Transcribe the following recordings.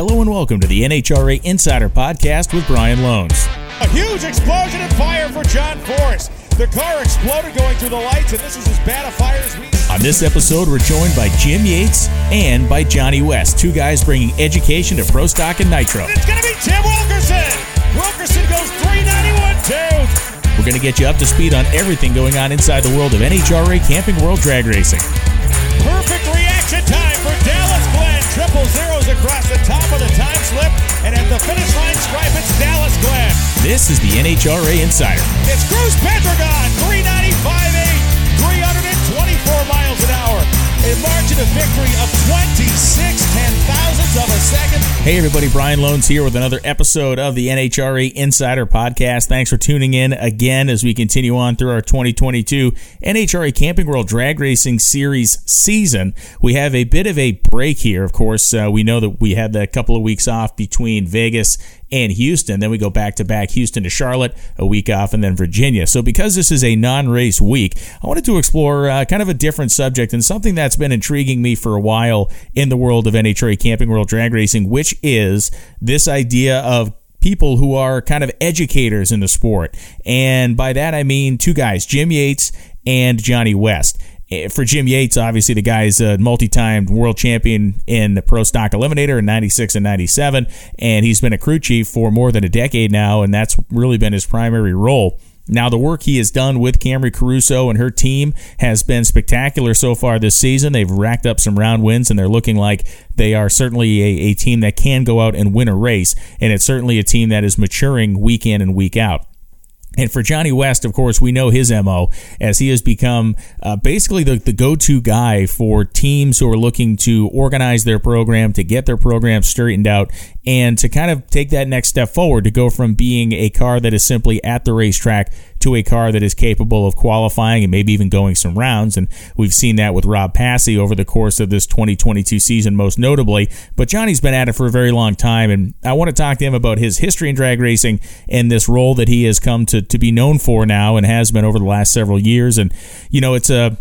Hello and welcome to the NHRA Insider Podcast with Brian Lohnes. A huge explosion and fire for John Force. The car exploded going through the lights, and this is as bad a fire as we. On this episode, we're joined by Jim Yates and by Johnny West, two guys bringing education to Pro Stock and Nitro. It's going to be Tim Wilkerson. Wilkerson goes 391 2. We're going to get you up to speed on everything going on inside the world of NHRA Camping World Drag Racing. Perfect reaction time for Glenn. Triple zeros across the top of the time slip, and at the finish line stripe, it's Dallas Glenn. This is the NHRA Insider. It's Cruz Pedregon, 395.8, 324 miles an hour. A margin of victory of 26 ten thousandths of a second. Hey, everybody, Brian Lohnes here with another episode of the NHRA Insider Podcast. Thanks for tuning in again as we continue on through our 2022 NHRA Camping World Drag Racing Series season. We have a bit of a break here, of course. Uh, we know that we had a couple of weeks off between Vegas and Houston. Then we go back to back Houston to Charlotte, a week off, and then Virginia. So because this is a non race week, I wanted to explore uh, kind of a different subject and something that's been intriguing me for a while in the world of NHRA Camping World Drag Racing, which is this idea of people who are kind of educators in the sport. And by that, I mean two guys, Jim Yates and Johnny West. Eh, for Jim Yates, obviously the guy's a multi-time world champion in the Pro Stock Eliminator in 96 and 97, and he's been a crew chief for more than a decade now, and that's really been his primary role. Now, the work he has done with Camrie Caruso and her team has been spectacular so far this season. They've racked up some round wins, and they're looking like they are certainly a, a team that can go out and win a race. And it's certainly a team that is maturing week in and week out. And for Johnny West, of course, we know his MO as he has become uh, basically the, the go to guy for teams who are looking to organize their program, to get their program straightened out, and to kind of take that next step forward to go from being a car that is simply at the racetrack to a car that is capable of qualifying and maybe even going some rounds. And we've seen that with Rob Passey over the course of this 2022 season, most notably. But Johnny's been at it for a very long time, and I want to talk to him about his history in drag racing and this role that he has come to, to be known for now and has been over the last several years. And, you know, it's a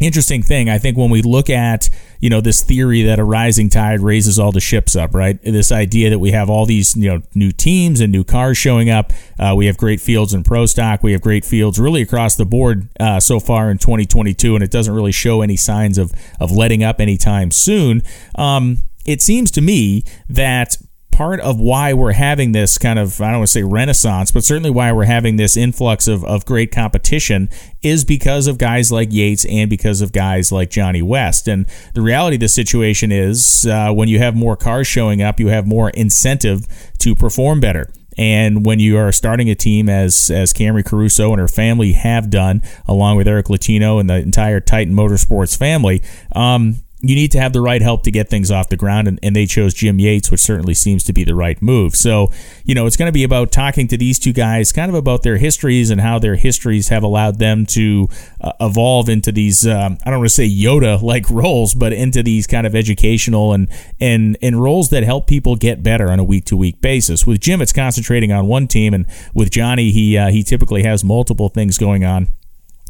interesting thing. I think when we look at you know this theory that a rising tide raises all the ships up, right? This idea that we have all these you know new teams and new cars showing up. Uh, we have great fields in pro stock. We have great fields really across the board uh, so far in 2022, and it doesn't really show any signs of of letting up anytime soon. Um, it seems to me that part of why we're having this kind of, I don't want to say renaissance, but certainly why we're having this influx of, of great competition is because of guys like Yates and because of guys like Johnny West. And the reality of the situation is uh, when you have more cars showing up, you have more incentive to perform better. And when you are starting a team as as Camrie Caruso and her family have done, along with Eric Latino and the entire Titan Motorsports family, um, you need to have the right help to get things off the ground, and, and, they chose Jim Yates, which certainly seems to be the right move. So, you know, it's going to be about talking to these two guys, kind of about their histories and how their histories have allowed them to uh, evolve into these, um, I don't want to say Yoda like roles, but into these kind of educational and, and, and roles that help people get better on a week to week basis. With Jim, it's concentrating on one team, and with Johnny, he, uh, he typically has multiple things going on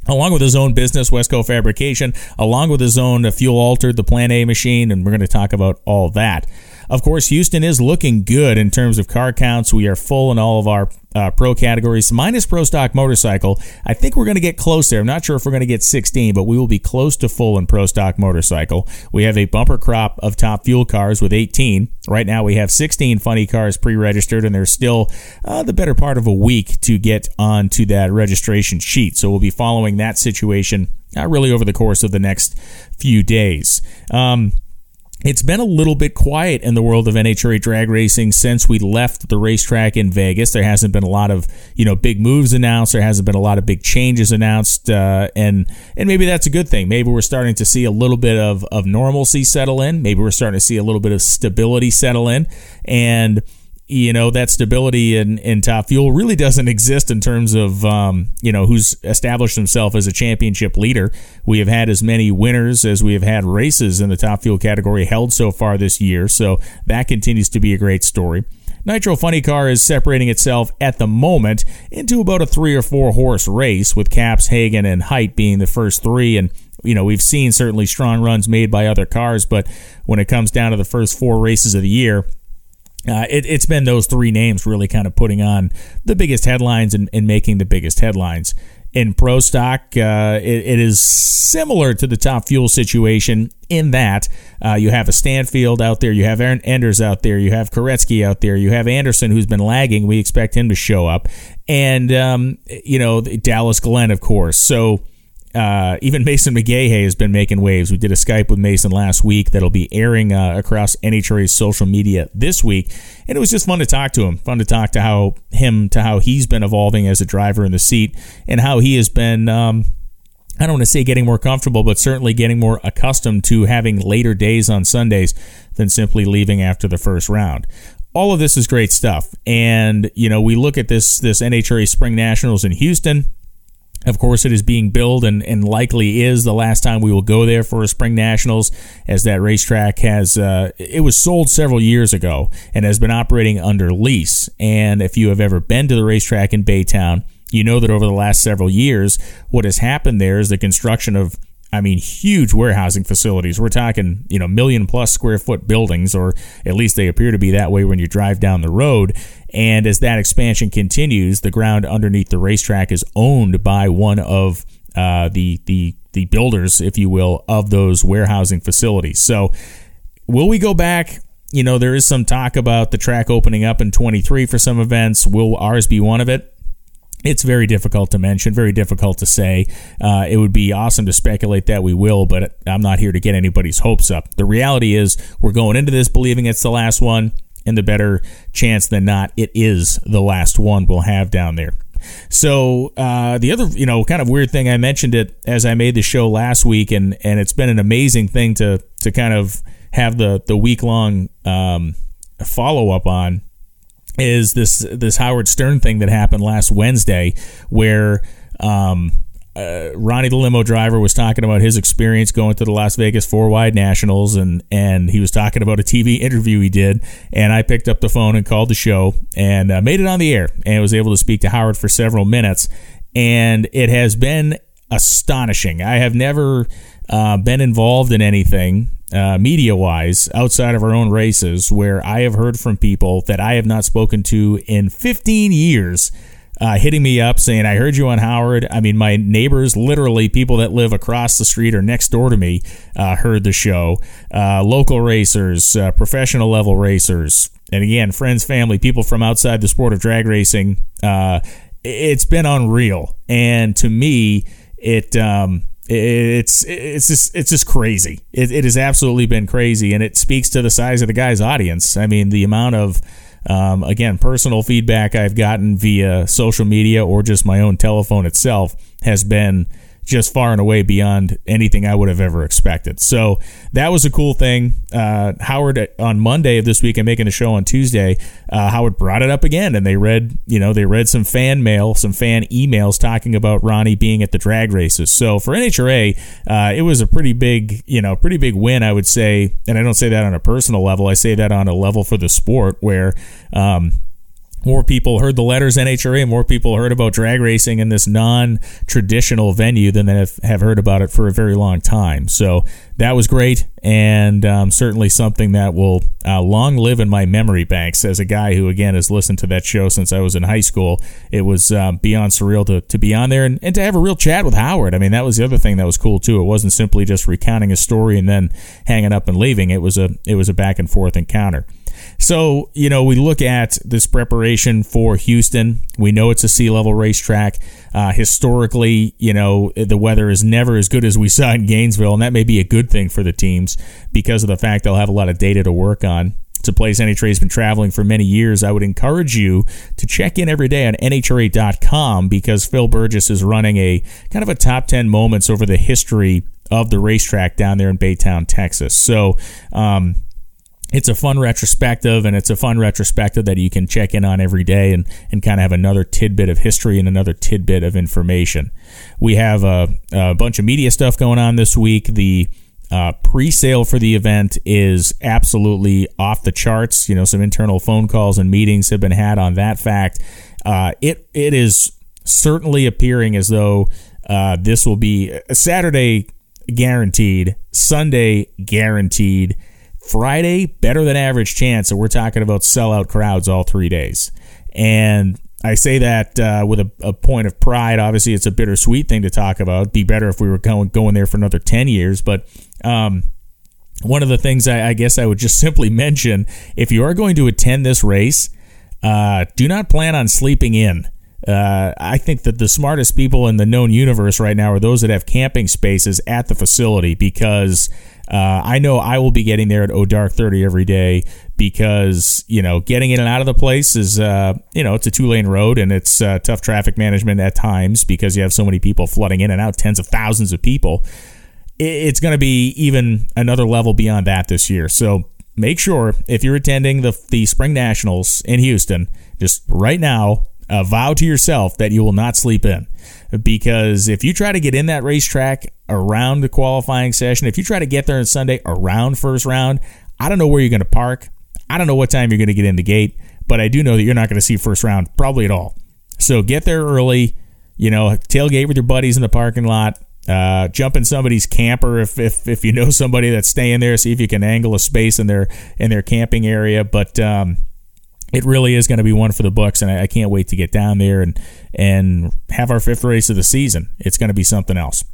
along with his own business, Westco Fabrication, along with his own fuel altered, the Plan A machine, and we're going to talk about all that. Of course, Houston is looking good in terms of car counts. We are full in all of our uh, pro categories, minus pro stock motorcycle. I think we're going to get close there. I'm not sure if we're going to get 16, but we will be close to full in pro stock motorcycle. We have a bumper crop of top fuel cars with 18. Right now, we have 16 funny cars pre registered, and there's still uh, the better part of a week to get onto that registration sheet. So we'll be following that situation uh, really over the course of the next few days. Um, it's been a little bit quiet in the world of NHRA drag racing since we left the racetrack in Vegas. There hasn't been a lot of you know big moves announced. There hasn't been a lot of big changes announced, uh, and and maybe that's a good thing. Maybe we're starting to see a little bit of of normalcy settle in. Maybe we're starting to see a little bit of stability settle in, and you know that stability in, in top fuel really doesn't exist in terms of um, you know who's established himself as a championship leader. We have had as many winners as we have had races in the top fuel category held so far this year so that continues to be a great story. Nitro Funny Car is separating itself at the moment into about a three or four horse race with Capps, Hagan, and Hight being the first three. And you know, we've seen certainly strong runs made by other cars, but when it comes down to the first four races of the year, uh, it, has been those three names really kind of putting on the biggest headlines and, and making the biggest headlines. In pro stock, uh, it, it is similar to the top fuel situation in that uh, you have a Stanfield out there, you have Erica Enders out there, you have Koretsky out there, you have Anderson who's been lagging. We expect him to show up, and um, you know Dallas Glenn, of course. So uh, even Mason McGaha has been making waves. We did a Skype with Mason last week that'll be airing uh, across NHRA's social media this week, and it was just fun to talk to him. Fun to talk to how him to how he's been evolving as a driver in the seat, and how he has been. Um, I don't want to say getting more comfortable, but certainly getting more accustomed to having later days on Sundays than simply leaving after the first round all of this is great stuff. And you know, we look at this this NHRA Spring Nationals in Houston. Of course, it is being billed and, and likely is the last time we will go there for a Spring Nationals, as that racetrack has, uh, it was sold several years ago and has been operating under lease. And if you have ever been to the racetrack in Baytown, you know that over the last several years, what has happened there is the construction of I mean, huge warehousing facilities. We're talking, you know, million plus square foot buildings, or at least they appear to be that way when you drive down the road. And as that expansion continues, the ground underneath the racetrack is owned by one of uh, the the the builders, if you will, of those warehousing facilities. So, will we go back? You know, there is some talk about the track opening up in 23 for some events. Will ours be one of it? It's very difficult to mention, very difficult to say. Uh, it would be awesome to speculate that we will, but I'm not here to get anybody's hopes up. The reality is, we're going into this believing it's the last one, and the better chance than not, it is the last one we'll have down there. So uh, the other, you know, kind of weird thing I mentioned it as I made the show last week, and and it's been an amazing thing to to kind of have the the week long um, follow up on is this this Howard Stern thing that happened last Wednesday, where um, uh, Ronnie the limo driver was talking about his experience going to the Las Vegas Four Wide Nationals, and and he was talking about a TV interview he did, and I picked up the phone and called the show and uh, made it on the air, and was able to speak to Howard for several minutes, and it has been astonishing. I have never uh, been involved in anything uh, media wise outside of our own races where I have heard from people that I have not spoken to in 15 years. Uh, hitting me up saying, I heard you on Howard. I mean, my neighbors, literally people that live across the street or next door to me, uh, heard the show. Uh, local racers, uh, professional level racers, and again, friends, family, people from outside the sport of drag racing. Uh, it's been unreal. And to me, it, um, it's it's just it's just crazy. It, it has absolutely been crazy, and it speaks to the size of the guy's audience. I mean, the amount of um, again personal feedback I've gotten via social media or just my own telephone itself has been just far and away beyond anything I would have ever expected. So that was a cool thing. Uh, Howard on Monday of this week and making the show on Tuesday, uh, Howard brought it up again, and they read, you know, they read some fan mail, some fan emails talking about Ronnie being at the drag races. So for NHRA, uh, it was a pretty big, you know, pretty big win, I would say. And I don't say that on a personal level. I say that on a level for the sport where. Um, more people heard the letters NHRA, more people heard about drag racing in this non traditional venue than they have, have heard about it for a very long time. So that was great, and um, certainly something that will uh, long live in my memory banks as a guy who, again, has listened to that show since I was in high school. It was uh, beyond surreal to, to be on there and, and to have a real chat with Howard. I mean, that was the other thing that was cool, too. It wasn't simply just recounting a story and then hanging up and leaving, it was a, it was a back and forth encounter. So, you know, we look at this preparation for Houston. We know it's a sea level racetrack. Uh, historically, you know, the weather is never as good as we saw in Gainesville, and that may be a good thing for the teams because of the fact they'll have a lot of data to work on. It's a place NHRA has been traveling for many years. I would encourage you to check in every day on NHRA.com because Phil Burgess is running a kind of a top 10 moments over the history of the racetrack down there in Baytown, Texas. So, um, it's a fun retrospective and it's a fun retrospective that you can check in on every day and, and kind of have another tidbit of history and another tidbit of information. We have a, a bunch of media stuff going on this week. The uh, pre-sale for the event is absolutely off the charts. You know, some internal phone calls and meetings have been had on that fact. Uh, it it is certainly appearing as though uh, this will be a Saturday guaranteed, Sunday guaranteed Friday, better than average chance that we're talking about sellout crowds all three days. And I say that uh, with a, a, point of pride. Obviously, it's a bittersweet thing to talk about. Be better if we were going, going there for another 10 years. But um, one of the things I, I, guess I would just simply mention if you are going to attend this race, uh, do not plan on sleeping in. Uh, I think that the smartest people in the known universe right now are those that have camping spaces at the facility because uh, I know I will be getting there at O Dark 30 every day because, you know, getting in and out of the place is, uh, you know, it's a two lane road and it's uh, tough traffic management at times because you have so many people flooding in and out, tens of thousands of people. It's going to be even another level beyond that this year. So make sure if you're attending the, the Spring Nationals in Houston, just right now, uh, vow to yourself that you will not sleep in. Because if you try to get in that racetrack around the qualifying session, if you try to get there on Sunday around first round, I don't know where you're going to park. I don't know what time you're going to get in the gate, but I do know that you're not going to see first round probably at all. So get there early, you know, tailgate with your buddies in the parking lot. Uh, jump in somebody's camper if, if if you know somebody that's staying there. See if you can angle a space in their in their camping area. But um, it really is going to be one for the books, and I, can't wait to get down there and and have our fifth race of the season. It's going to be something else.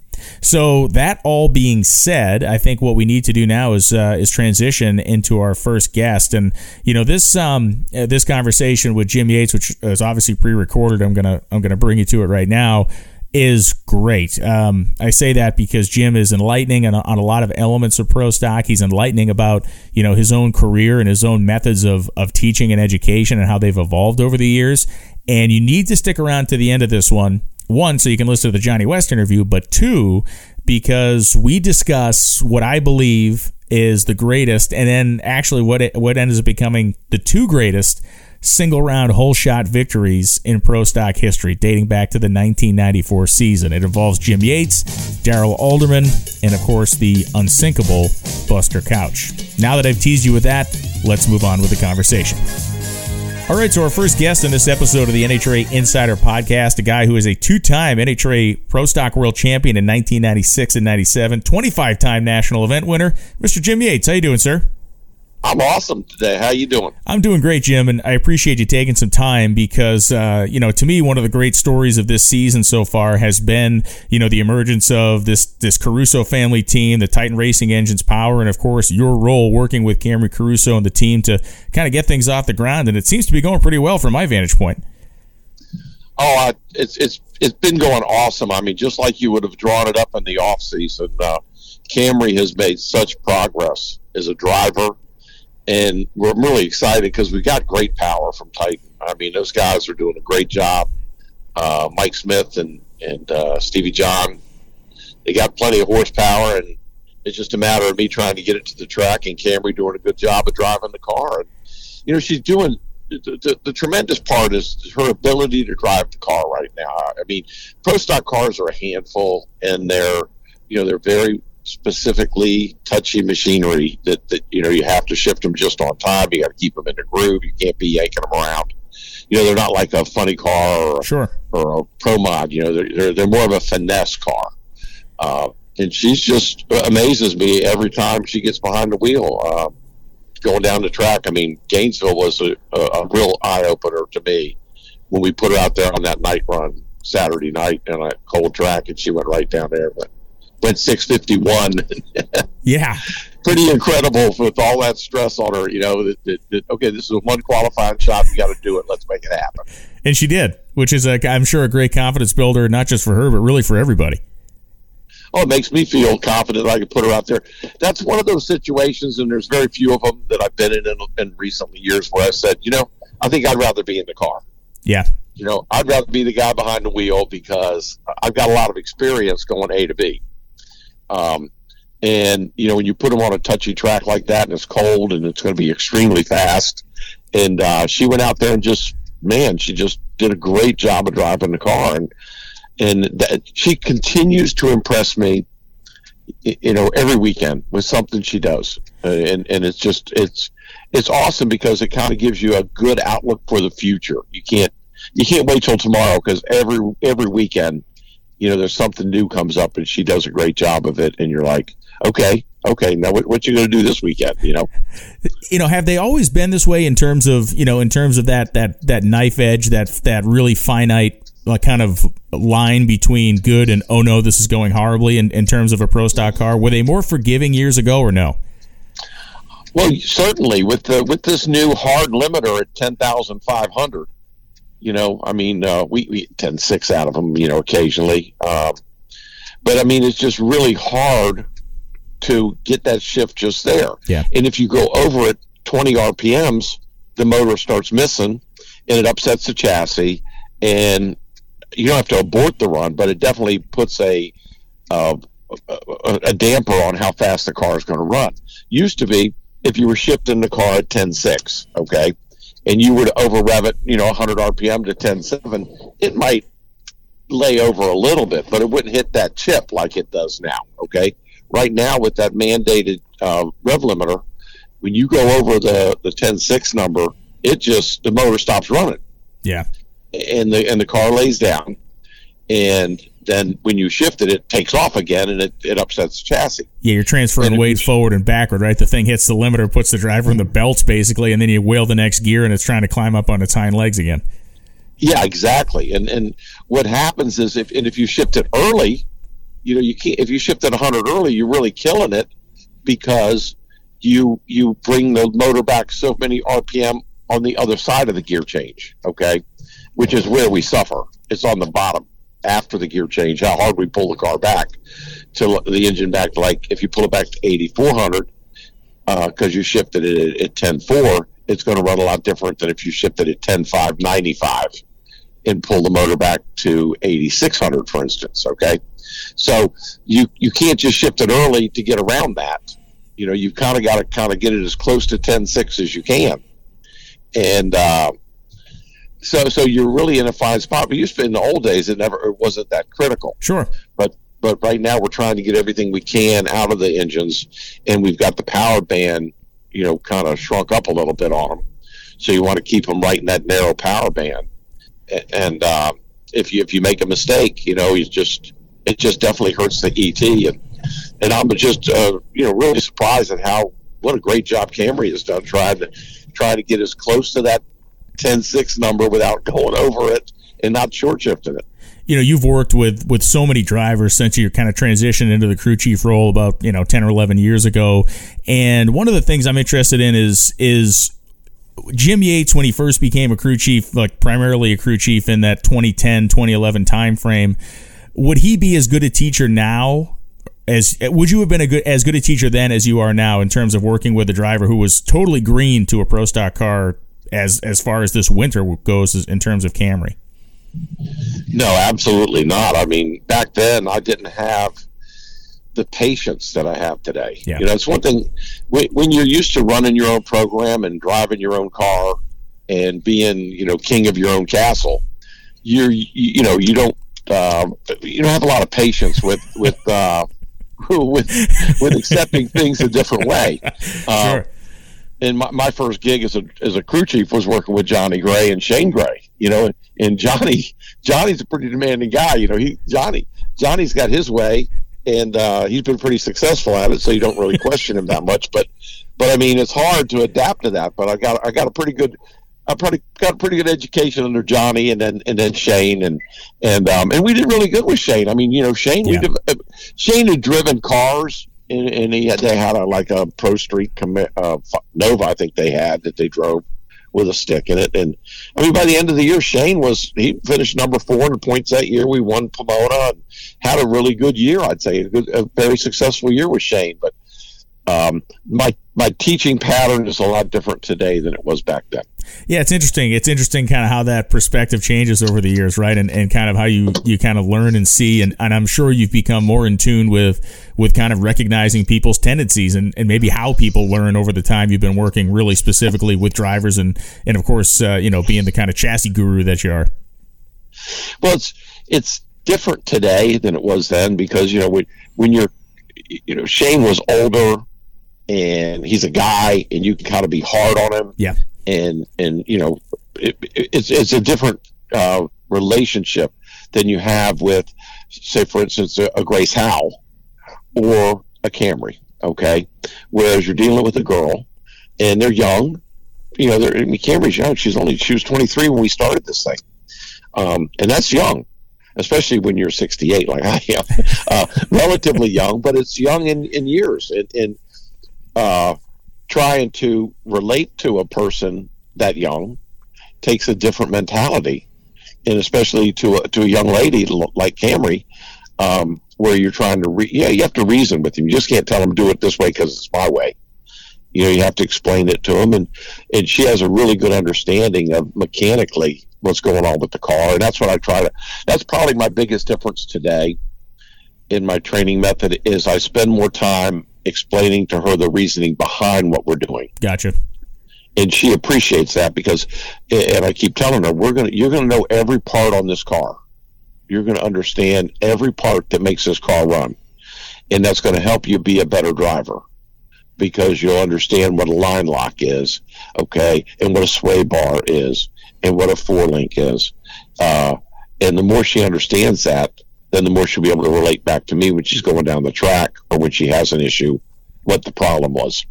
So that all being said, I think what we need to do now is uh, is transition into our first guest, and you know this um, this conversation with Jim Yates, which is obviously pre-recorded. I'm gonna I'm gonna bring you to it right now is great. Um, I say that because Jim is enlightening on, on, a lot of elements of pro stock. He's enlightening about you know his own career and his own methods of of teaching and education and how they've evolved over the years. And you need to stick around to the end of this one. One, so you can listen to the Johnny West interview, but two, because we discuss what I believe is the greatest, and then actually what it, what ends up becoming the two greatest single round whole shot victories in pro stock history dating back to the 1994 season. It involves Jim Yates, Darrell Alderman, and of course the unsinkable Buster Couch. Now that I've teased you with that, let's move on with the conversation. All right, so our first guest in this episode of the NHRA Insider Podcast, a guy who is a two-time NHRA Pro Stock World Champion in 1996 and 97, 25-time national event winner, Mr. Jim Yates. How you doing, sir? I'm awesome today. How you doing? I'm doing great, Jim, and I appreciate you taking some time because, uh, you know, to me, one of the great stories of this season so far has been, you know, the emergence of this this Caruso family team, the Titan Racing Engines power, and of course your role working with Camrie Caruso and the team to kind of get things off the ground. And it seems to be going pretty well from my vantage point. Oh, uh, it's it's it's been going awesome. I mean, just like you would have drawn it up in the off season, uh, Camrie has made such progress as a driver and we're really excited because we got great power from Titan. I mean, those guys are doing a great job. Uh, Mike Smith and and uh, Stevie John, they got plenty of horsepower, and it's just a matter of me trying to get it to the track and Camrie doing a good job of driving the car. And you know, she's doing. The, the, the tremendous part is her ability to drive the car right now. I mean, pro stock cars are a handful, and they're you know they're very specifically touchy machinery that, that you know you have to shift them just on time. You got to keep them in the groove. You can't be yanking them around. You know, they're not like a funny car or, sure. or a pro mod. You know, they're, they're, they're more of a finesse car. Uh, and she's just amazes me every time she gets behind the wheel. Uh, going down the track, I mean, Gainesville was a, a, a real eye opener to me when we put her out there on that night run Saturday night on a cold track, and she went right down there. But went 651. yeah. Pretty incredible with all that stress on her, you know, that, that, that okay, this is a one qualifying shot. We got to do it. Let's make it happen. And she did, which is, i am sure, a great confidence builder, not just for her, but really for everybody. Oh, it makes me feel confident I can put her out there. That's one of those situations, and there's very few of them that I've been in in, in recent years where I said, you know, I think I'd rather be in the car. Yeah. You know, I'd rather be the guy behind the wheel because I've got a lot of experience going A to B. Um, and you know when you put them on a touchy track like that, and it's cold, and it's going to be extremely fast. And uh, she went out there and just man, she just did a great job of driving the car, and and that, she continues to impress me. You know, every weekend with something she does, and and it's just it's it's awesome because it kind of gives you a good outlook for the future. You can't you can't wait till tomorrow because every every weekend you know, there's something new comes up and she does a great job of it, and you're like, okay, okay, now what, what you going to do this weekend? You know, you know, have they always been this way in terms of you know in terms of that that that knife edge that that really finite like kind of line between good and oh no this is going horribly in, in terms of a pro stock car were they more forgiving years ago or no well certainly with the with this new hard limiter at 10,500 you know i mean uh, we, we 10 6 out of them you know occasionally um, but i mean it's just really hard to get that shift just there yeah and if you go over at 20 rpms the motor starts missing and it upsets the chassis and you don't have to abort the run, but it definitely puts a uh, a, a damper on how fast the car is going to run. Used to be if you were shifting the car at 10.6, okay, and you were to over rev it, you know, 100 RPM to 10.7, it might lay over a little bit, but it wouldn't hit that chip like it does now, okay? Right now, with that mandated uh, rev limiter, when you go over the, the 10.6 number, it just, the motor stops running. Yeah and the and the car lays down, and then when you shift it, it takes off again, and it, it upsets the chassis. Yeah, you're transferring weight forward and backward, right? The thing hits the limiter, puts the driver in the belts basically, and then you wheel the next gear, and it's trying to climb up on its hind legs again. Yeah, exactly. And and what happens is if and if you shift it early, you know you can't. If you shift it 100 early, you're really killing it because you you bring the motor back so many RPM on the other side of the gear change. Okay, which is where we suffer. It's on the bottom after the gear change, how hard we pull the car back to the engine back. Like if you pull it back to 8,400 because uh, you shifted it at, at 10.4, it's going to run a lot different than if you shifted it at 10.5, 95 and pull the motor back to 8,600, for instance. Okay. So you, you can't just shift it early to get around that. You know, you've kind of got to kind of get it as close to 10.6 as you can. And, uh, so so you're really in a fine spot. But used to in the old days, it never it wasn't that critical. Sure. But but right now we're trying to get everything we can out of the engines, and we've got the power band, you know, kind of shrunk up a little bit on them. So you want to keep them right in that narrow power band. And uh, if you if you make a mistake, you know, you just it just definitely hurts the ET. And and I'm just uh, you know really surprised at how what a great job Camrie has done trying to try to get as close to that 10-6 number without going over it and not short shifting it. You know, you've worked with with so many drivers since you kind of transitioned into the crew chief role about you know ten or eleven years ago, and one of the things I'm interested in is is Jim Yates when he first became a crew chief, like primarily a crew chief in that 2010 2011 timeframe. Would he be as good a teacher now as would you have been a good as good a teacher then as you are now in terms of working with a driver who was totally green to a pro stock car as as far as this winter goes in terms of Camrie? No, absolutely not. I mean, back then I didn't have the patience that I have today. Yeah. You know, it's one thing when, when you're used to running your own program and driving your own car and being, you know, king of your own castle. You're, you, you know, you don't, uh, you don't have a lot of patience with with uh, with with accepting things a different way. Uh, sure and my, my first gig as a as a crew chief was working with Johnny Gray and Shane Gray. You know, and Johnny Johnny's a pretty demanding guy. You know, he Johnny Johnny's got his way, and uh, he's been pretty successful at it. So you don't really question him that much. But but I mean, it's hard to adapt to that. But I got I got a pretty good. I probably got a pretty good education under Johnny and then and then Shane and and um, and we did really good with Shane. I mean, you know, Shane yeah. we uh, Shane had driven cars and, and he had, they had a, like a Pro Street commit, uh, Nova, I think they had that they drove with a stick in it. And I mean, by the end of the year, Shane was he finished number four in points that year. We won Pomona and had a really good year. I'd say a, good, a very successful year with Shane. But um, my my teaching pattern is a lot different today than it was back then. Yeah, it's interesting. It's interesting kind of how that perspective changes over the years, right? And, and kind of how you, you kind of learn and see. And, and I'm sure you've become more in tune with, with kind of recognizing people's tendencies and, and maybe how people learn over the time you've been working really specifically with drivers and, and of course, uh, you know, being the kind of chassis guru that you are. Well, it's, it's different today than it was then because, you know, when, when you're, you know, Shane was older and he's a guy and you can kind of be hard on him. Yeah and and you know it, it's it's a different uh, relationship than you have with, say, for instance, a, a Grace Howell or a Camrie. Okay, whereas you're dealing with a girl, and they're young. You know, they're, I mean, Camrie's young. She's only she was 23 when we started this thing, um, and that's young, especially when you're 68 like I am. Uh, relatively young, but it's young in, in years. And, and uh, trying to relate to a person that young takes a different mentality, and especially to a, to a young lady like Camrie, um, where you're trying to re- yeah you have to reason with them. You just can't tell them do it this way because it's my way. You know, you have to explain it to them, and and she has a really good understanding of mechanically what's going on with the car, and that's what I try to. That's probably my biggest difference today in my training method is I spend more time explaining to her the reasoning behind what we're doing. Gotcha. And she appreciates that because and i keep telling her we're to you're going to know every part on this car. You're going to understand every part that makes this car run. And that's going to help you be a better driver because you'll understand what a line lock is okay and what a sway bar is and what a four link is. Uh, and the more she understands that then the more she'll be able to relate back to me when she's going down the track or when she has an issue what the problem was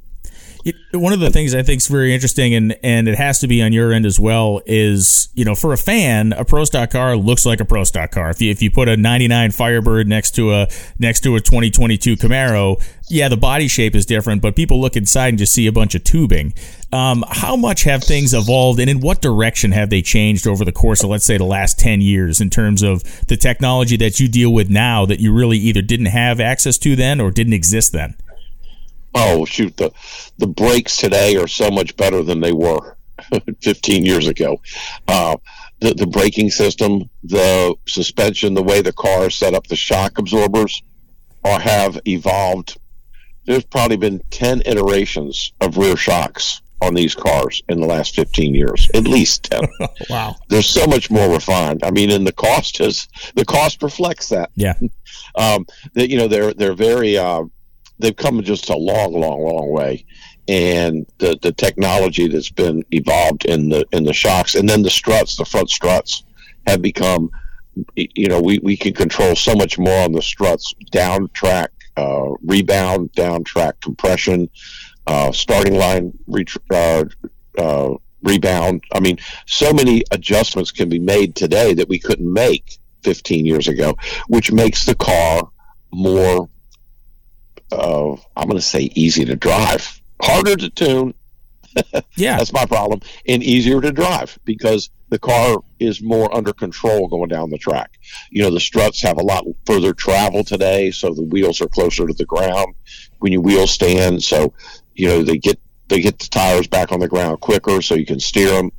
one of the things I think is very interesting, and and it has to be on your end as well, is you know for a fan, a pro stock car looks like a pro stock car. If you if you put a '99 Firebird next to a next to a 2022 Camaro, yeah, the body shape is different, but people look inside and just see a bunch of tubing. Um, how much have things evolved, and in what direction have they changed over the course of, let's say, the last 10 years in terms of the technology that you deal with now that you really either didn't have access to then or didn't exist then? Oh shoot the the brakes today are so much better than they were 15 years ago. Uh, the, the braking system the suspension the way the car is set up the shock absorbers are have evolved. There's probably been 10 iterations of rear shocks on these cars in the last 15 years at least 10 wow. There's so much more refined. I mean and the cost is the cost reflects that. Yeah. Um that you know they're they're very uh they've come just a long, long, long way. And the, the technology that's been evolved in the in the shocks, and then the struts, the front struts, have become, you know, we, we can control so much more on the struts, down track, uh, rebound, down track compression, uh, starting line uh, uh, rebound. I mean, so many adjustments can be made today that we couldn't make 15 years ago, which makes the car more uh, I'm going to say easy to drive, harder to tune. yeah, that's my problem, and easier to drive because the car is more under control going down the track. You know, the struts have a lot further travel today, so the wheels are closer to the ground when you wheel stand. So, you know, they get they get the tires back on the ground quicker, so you can steer them.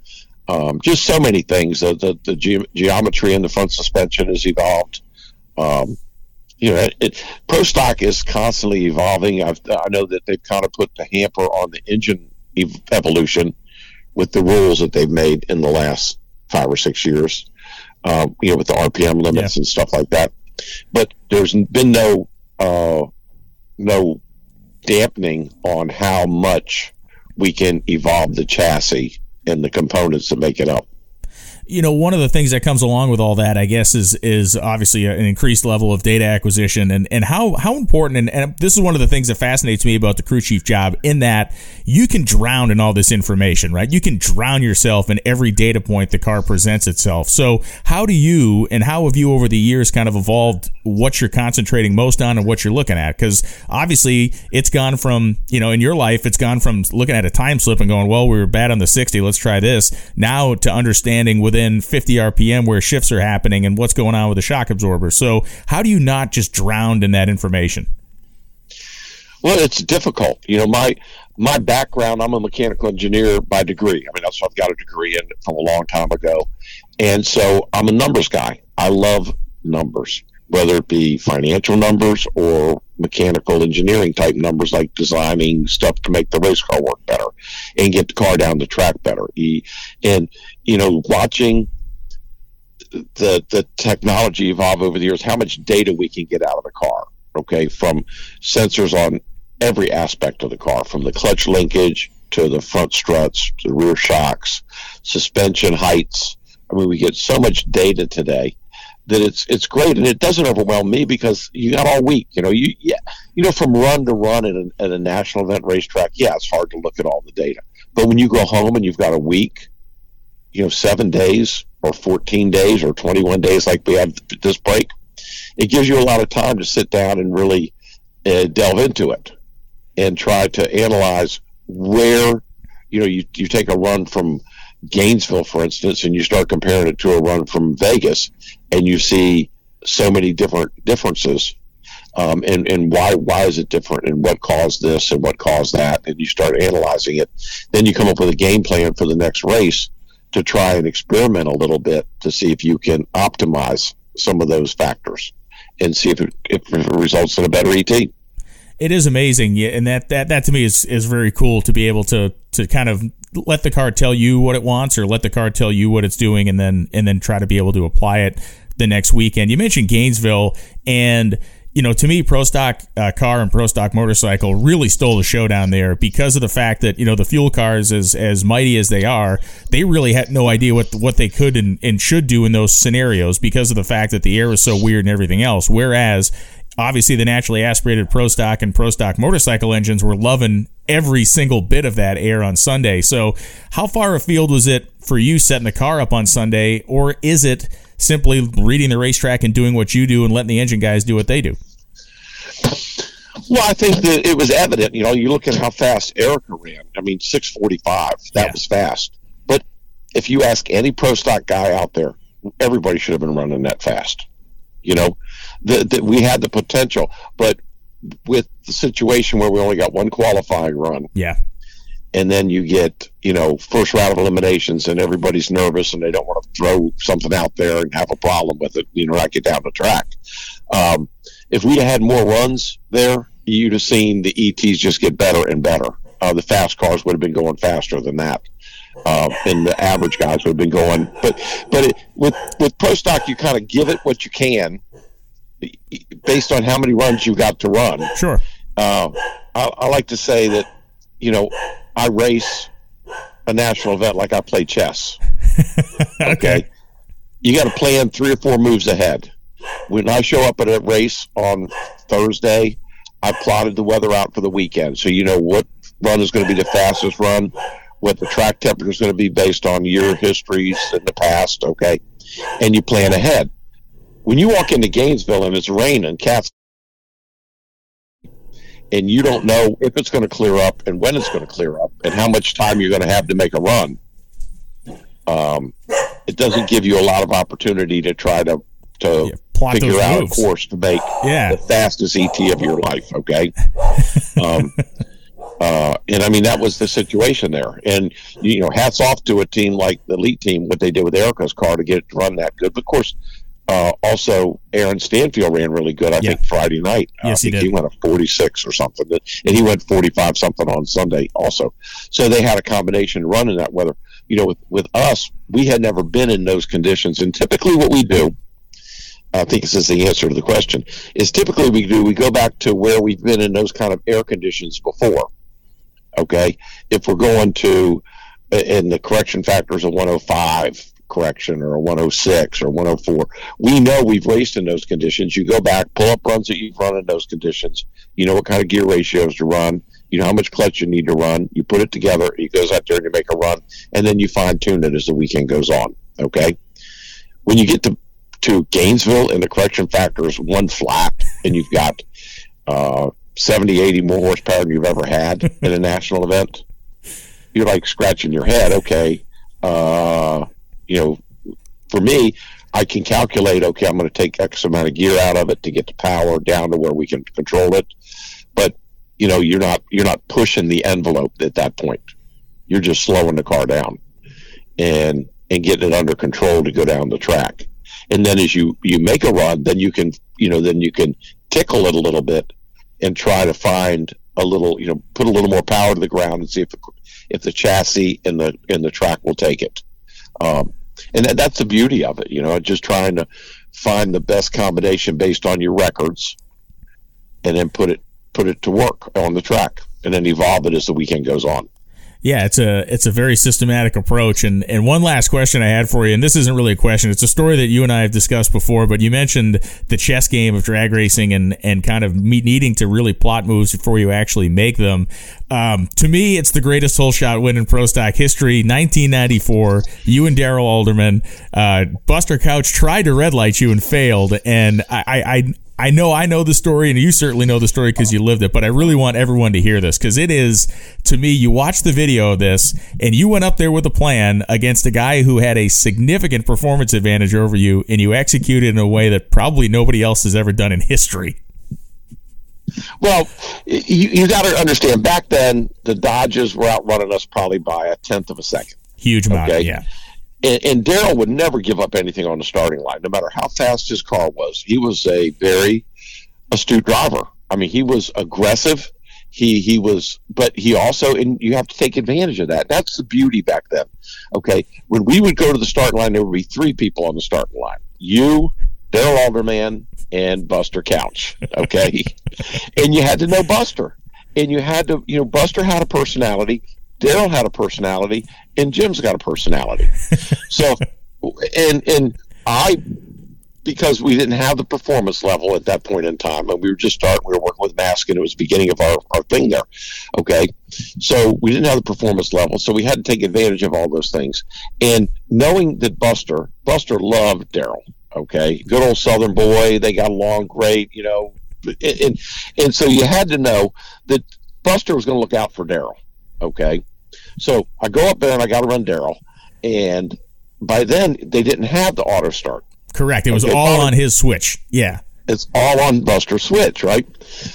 Um, just so many things. The the, the ge- geometry in the front suspension has evolved. Um, you know, it, it, pro stock is constantly evolving. I've, i know that they've kind of put the hamper on the engine ev- evolution with the rules that they've made in the last five or six years. Um, you know, with the RPM limits yeah. and stuff like that. But there's been no uh, no dampening on how much we can evolve the chassis and the components that make it up you know, one of the things that comes along with all that, I guess, is is obviously an increased level of data acquisition and, and how how important and, and this is one of the things that fascinates me about the crew chief job in that you can drown in all this information, right? You can drown yourself in every data point the car presents itself. So how do you and how have you over the years kind of evolved what you're concentrating most on and what you're looking at? Because obviously it's gone from, you know, in your life, it's gone from looking at a time slip and going, well, we were bad on the 60, let's try this, now to understanding with within 50 RPM where shifts are happening and what's going on with the shock absorber. So, how do you not just drown in that information? Well, it's difficult. You know, my my background, I'm a mechanical engineer by degree. I mean, what I've got a degree in from a long time ago. And so I'm a numbers guy. I love numbers whether it be financial numbers or mechanical engineering type numbers like designing stuff to make the race car work better and get the car down the track better. And, you know, watching the, the technology evolve over the years, how much data we can get out of the car, okay, from sensors on every aspect of the car, from the clutch linkage to the front struts to the rear shocks, suspension heights. I mean, we get so much data today that it's it's great and it doesn't overwhelm me because you got all week. You know, you yeah, you know, from run to run at, a, at a national event racetrack, yeah, it's hard to look at all the data. But when you go home and you've got a week, you know, seven days or 14 days or 21 days like we have this break, it gives you a lot of time to sit down and really uh, delve into it and try to analyze where, you know, you, you take a run from Gainesville, for instance, and you start comparing it to a run from Vegas, and you see so many different differences. Um, and, and why why is it different and what caused this and what caused that and you start analyzing it then you come up with a game plan for the next race to try and experiment a little bit to see if you can optimize some of those factors and see if it, if it results in a better ET it is amazing, yeah, and that, that that to me is is very cool to be able to to kind of let the car tell you what it wants, or let the car tell you what it's doing, and then and then try to be able to apply it the next weekend. You mentioned Gainesville, and you know, to me, Pro Stock uh, car and Pro Stock motorcycle really stole the show down there because of the fact that you know the fuel cars, as as mighty as they are, they really had no idea what what they could and, and should do in those scenarios because of the fact that the air is so weird and everything else. Whereas obviously the naturally aspirated pro stock and pro stock motorcycle engines were loving every single bit of that air on Sunday. So, how far afield was it for you setting the car up on Sunday, or is it simply reading the racetrack and doing what you do and letting the engine guys do what they do? Well, I think that it was evident. You know, you look at how fast Erica ran. I mean, six forty-five. That yeah. was fast. But if you ask any pro stock guy out there, everybody should have been running that fast. You know, that we had the potential, but with the situation where we only got one qualifying run, yeah, and then you get you know first round of eliminations, and everybody's nervous and they don't want to throw something out there and have a problem with it, you know, not get down the track. Um, if we had more runs there, you'd have seen the ETs just get better and better. Uh, the fast cars would have been going faster than that. Uh, and the average guys would have been going. But but it, with with pro stock, you kind of give it what you can, based on how many runs you got to run. Sure. Uh, I, I like to say that you know I race a national event like I play chess. okay. okay. You got to plan three or four moves ahead. When I show up at a race on Thursday, I plotted the weather out for the weekend, so you know what run is going to be the fastest run what the track temperature is going to be based on your histories in the past, okay? And you plan ahead. When you walk into Gainesville and it's raining, cats, and you don't know if it's going to clear up and when it's going to clear up and how much time you're going to have to make a run, um, it doesn't give you a lot of opportunity to try to to yeah, figure out moves. a course to make yeah. the fastest ET of your life. Okay. um, uh, and I mean, that was the situation there. And, you know, hats off to a team like the elite team, what they did with Erica's car to get it to run that good. But of course, uh, also Aaron Stanfield ran really good, I yeah. think, Friday night. Yes, he, did. he went a 46 or something. And he went 45 something on Sunday also. So they had a combination run in that weather. You know, with, with us, we had never been in those conditions. And typically what we do, I think this is the answer to the question, is typically we do, we go back to where we've been in those kind of air conditions before. Okay, if we're going to and the correction factor is a 105 correction or a 106 or 104. We know we've raced in those conditions. You go back, pull up runs that you've run in those conditions. You know what kind of gear ratios to run. You know how much clutch you need to run. You put it together. He goes out there and you make a run, and then you fine tune it as the weekend goes on. Okay. When you get to to Gainesville and the correction factor is one flat, and you've got uh, 70, 80 more horsepower than you've ever had in a national event, you're like scratching your head. Okay, uh, you know, for me, I can calculate. Okay, I'm going to take X amount of gear out of it to get the power down to where we can control it. But you know, you're not you're not pushing the envelope at that point. You're just slowing the car down and and getting it under control to go down the track. And then as you you make a run, then you can you know then you can tickle it a little bit and try to find a little, you know, put a little more power to the ground and see if if the chassis and the and the track will take it. Um, and that, that's the beauty of it, you know, just trying to find the best combination based on your records, and then put it put it to work on the track, and then evolve it as the weekend goes on. Yeah, it's a it's a very systematic approach. And and one last question I had for you, and this isn't really a question. It's a story that you and I have discussed before. But you mentioned the chess game of drag racing and and kind of needing to really plot moves before you actually make them. Um, to me, it's the greatest hole shot win in pro stock history. 1994. You and Darrell Alderman, uh, Buster Couch tried to red light you and failed. And I, I I know I know the story, and you certainly know the story because you lived it. But I really want everyone to hear this because it is, to me, you watch the video of this, and you went up there with a plan against a guy who had a significant performance advantage over you, and you executed in a way that probably nobody else has ever done in history. Well, you, you got to understand. Back then, the Dodgers were outrunning us probably by a tenth of a second. Huge amount, okay? yeah and, and Darrell would never give up anything on the starting line, no matter how fast his car was. He was a very astute driver. I mean, he was aggressive. He he was, but he also, and you have to take advantage of that. That's the beauty back then. Okay, when we would go to the starting line, there would be three people on the starting line: you, Darrell Alderman, and Buster Couch. Okay, and you had to know Buster, and you had to, you know, Buster had a personality. Darrell had a personality, and Jim's got a personality. so, and and I, because we didn't have the performance level at that point in time, and we were just starting, we were working with Mask, and it was the beginning of our, our thing there. Okay, so we didn't have the performance level, so we had to take advantage of all those things. And knowing that Buster, Buster loved Darrell. Okay, good old Southern boy. They got along great, you know, and and, and so you had to know that Buster was going to look out for Darrell. Okay, so I go up there and I got to run Darrell. and by then they didn't have the auto start. Correct. It was okay, all on his switch. Yeah. It's all on Buster switch, right?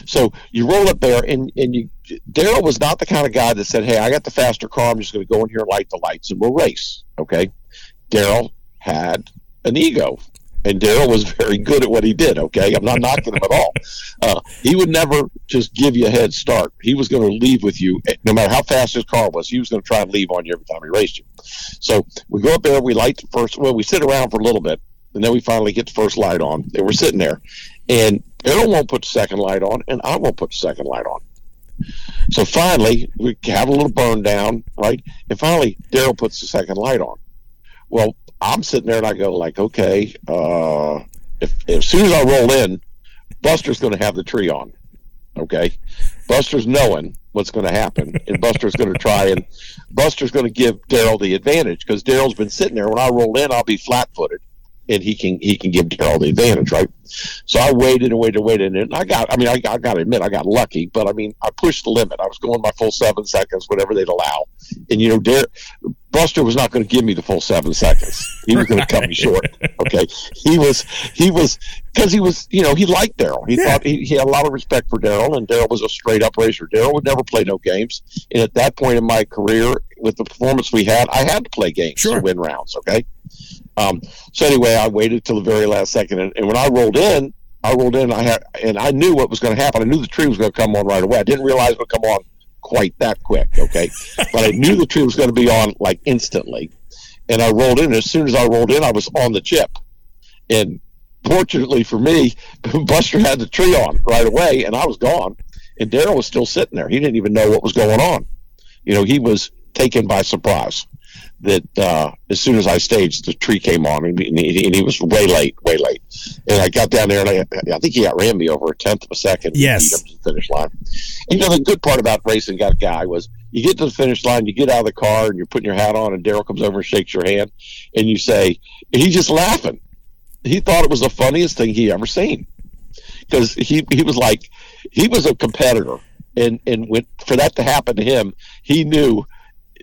So you roll up there, and and you Darrell was not the kind of guy that said, "Hey, I got the faster car. I'm just going to go in here and light the lights and we'll race." Okay. Darrell had an ego and Darrell was very good at what he did. Okay, I'm not knocking him at all. Uh, he would never just give you a head start. He was going to leave with you, eh, no matter how fast his car was. He was going to try and leave on you every time he raced you. So we go up there, we light the first. Well, we sit around for a little bit, and then we finally get the first light on. And we're sitting there, and Darrell won't put the second light on, and I won't put the second light on. So finally, we have a little burn down, right? And finally, Darrell puts the second light on. Well, I'm sitting there and I go like, okay, uh, if, if as soon as I roll in, Buster's going to have the tree on. Okay, Buster's knowing what's going to happen, and Buster's going to try and Buster's going to give Darrell the advantage because Darrell's been sitting there. When I roll in, I'll be flat footed and he can he can give Darrell the advantage, right? So I waited and waited and waited, and I got. I mean, I, I got to admit, I got lucky, but I mean, I pushed the limit. I was going my full seven seconds, whatever they'd allow, and you know, Dar- Buster was not going to give me the full seven seconds. He was going to cut me short. Okay, he was he was because he was you know he liked Darrell. He yeah. thought he, he had a lot of respect for Darrell, and Darrell was a straight up racer. Darrell would never play no games, and at that point in my career, with the performance we had, I had to play games sure. to win rounds. Okay. Um, so anyway, I waited till the very last second, and, and when I rolled in, I rolled in. I had, and I knew what was going to happen. I knew the tree was going to come on right away. I didn't realize it would come on quite that quick. Okay, but I knew the tree was going to be on like instantly, and I rolled in. As soon as I rolled in, I was on the chip, and fortunately for me, Buster had the tree on right away, and I was gone. And Darrell was still sitting there. He didn't even know what was going on. You know, he was taken by surprise that uh, as soon as I staged, the tree came on, and he, and he, was way late, way late. And I got down there, and I, I think he outran me over a tenth of a second. Yes, to the finish line. And you know the good part about racing that guy was you get to the finish line, you get out of the car, and you're putting your hat on, and Darrell comes over and shakes your hand, and you say, and he's just laughing. He thought it was the funniest thing he ever seen because he he was like he was a competitor, and and when, for that to happen to him, he knew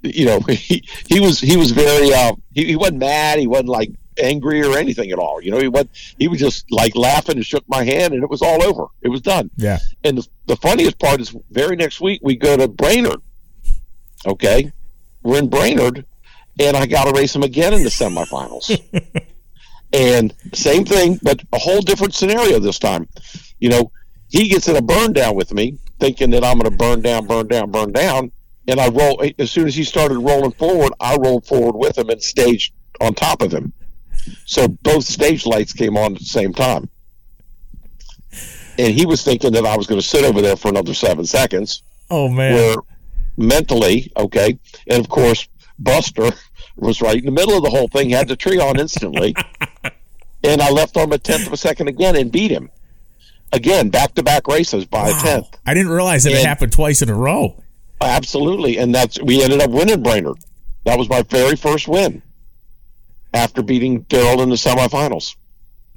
you know, he, he was he was very uh, he, he wasn't mad. He wasn't like angry or anything at all. You know, he was he was just like laughing and shook my hand, and it was all over. It was done. Yeah. And the, the funniest part is, very next week we go to Brainerd. Okay, we're in Brainerd, and I got to race him again in the semifinals. and same thing, but a whole different scenario this time. You know, he gets in a burn down with me, thinking that I'm going to burn down, burn down, burn down and I roll as soon as he started rolling forward, I rolled forward with him and staged on top of him. So both stage lights came on at the same time. And he was thinking that I was going to sit over there for another seven seconds. Oh man! Where mentally, okay, and of course Buster was right in the middle of the whole thing, had the tree on instantly, and I left on a tenth of a second again and beat him again, back to back races by wow. a tenth. I didn't realize that and, it happened twice in a row. Absolutely, and that's we ended up winning Brainerd. That was my very first win after beating Darrell in the semifinals.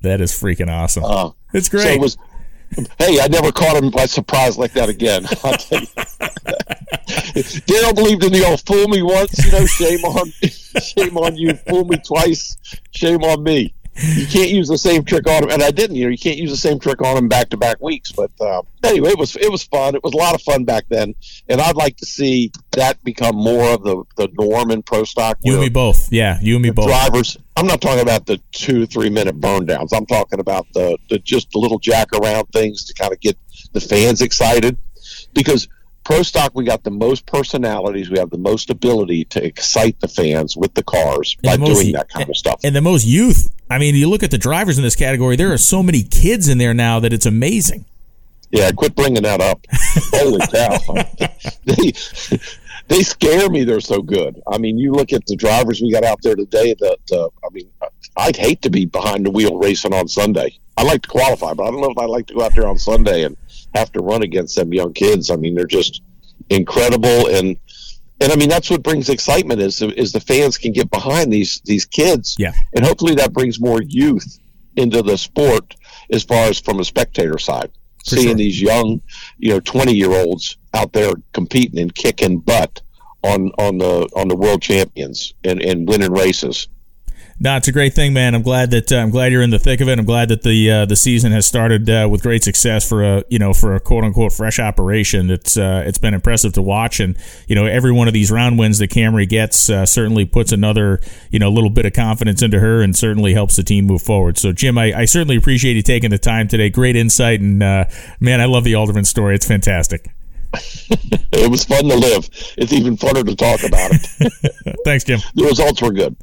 That is freaking awesome. Uh, it's great. So it was. Hey, I never caught him by surprise like that again. I'll tell you. Darrell believed in the old "fool me once," you know. Shame on, shame on you. Fool me twice. Shame on me you can't use the same trick on him, and I didn't. You know, you can't use the same trick on him back to back weeks. But uh, anyway, it was it was fun. It was a lot of fun back then, and I'd like to see that become more of the the norm in pro stock. You and me both. Yeah, you and me both. Drivers. I'm not talking about the two three minute burn downs. I'm talking about the, the just the little jack around things to kind of get the fans excited, because pro stock we got the most personalities. We have the most ability to excite the fans with the cars by the most, doing that kind of stuff. and the most youth. I mean you look at the drivers in this category there are so many kids in there now that it's amazing. Yeah quit bringing that up. Holy cow. They they scare me. They're so good. I mean you look at the drivers we got out there today that uh, i mean i'd hate to be behind the wheel racing on sunday. I like to qualify but i don't know if i'd like to go out there on sunday and have to run against them young kids. I mean, they're just incredible and and I mean that's what brings excitement is is the fans can get behind these these kids. Yeah. And hopefully that brings more youth into the sport as far as from a spectator side. For Seeing sure. these young, you know, twenty year olds out there competing and kicking butt on on the on the world champions and, and winning races. No, it's a great thing, man. I'm glad that uh, I'm glad you're in the thick of it. I'm glad that the uh, the season has started uh, with great success for a you know for a quote unquote fresh operation. It's uh, it's been impressive to watch, and you know every one of these round wins that Camrie gets uh, certainly puts another you know little bit of confidence into her, and certainly helps the team move forward. So, Jim, I, I certainly appreciate you taking the time today. Great insight, and uh, man, I love the Alderman story. It's fantastic. it was fun to live. It's even funner to talk about it. Thanks, Jim. The results were good.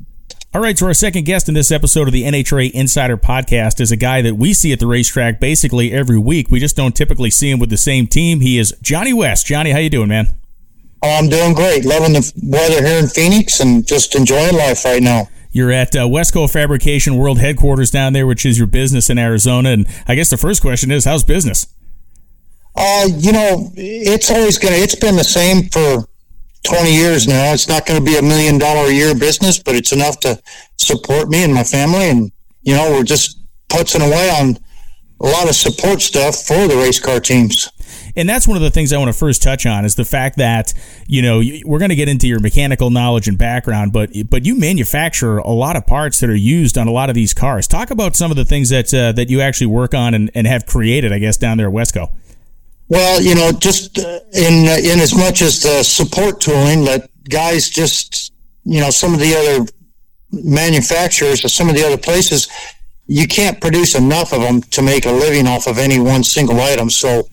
All right, so our second guest in this episode of the NHRA Insider Podcast is a guy that we see at the racetrack basically every week. We just don't typically see him with the same team. He is Johnny West. Johnny, how you doing, man? Oh, I'm doing great. Loving the weather here in Phoenix and just enjoying life right now. You're at uh, Westco Fabrication World Headquarters down there, which is your business in Arizona. And I guess the first question is, how's business? Uh, you know, it's always gonna. It's been the same for 20 years now. It's not going to be a million dollar a year business, but it's enough to support me and my family. And, you know, we're just putzing away on a lot of support stuff for the race car teams. And that's one of the things I want to first touch on is the fact that you know we're going to get into your mechanical knowledge and background, but but you manufacture a lot of parts that are used on a lot of these cars. Talk about some of the things that uh, that you actually work on and, and have created, I guess, down there at Westco. Well, you know, just uh, in uh, in as much as the support tooling, that guys just you know some of the other manufacturers or some of the other places, you can't produce enough of them to make a living off of any one single item. So,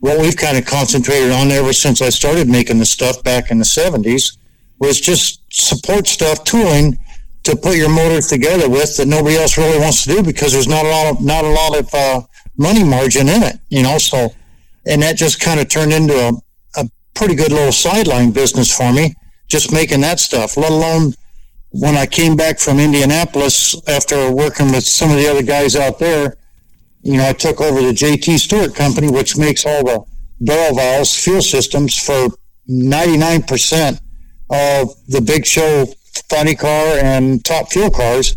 what we've kind of concentrated on ever since I started making the stuff back in the '70s was just support stuff tooling to put your motors together with that nobody else really wants to do because there's not a lot of not a lot of uh, money margin in it. You know, so and that just kind of turned into a, a pretty good little sideline business for me, just making that stuff, let alone when I came back from Indianapolis after working with some of the other guys out there, you know, I took over the JT Stewart company, which makes all the barrel valves, fuel systems for 99% of the big show funny car and top fuel cars.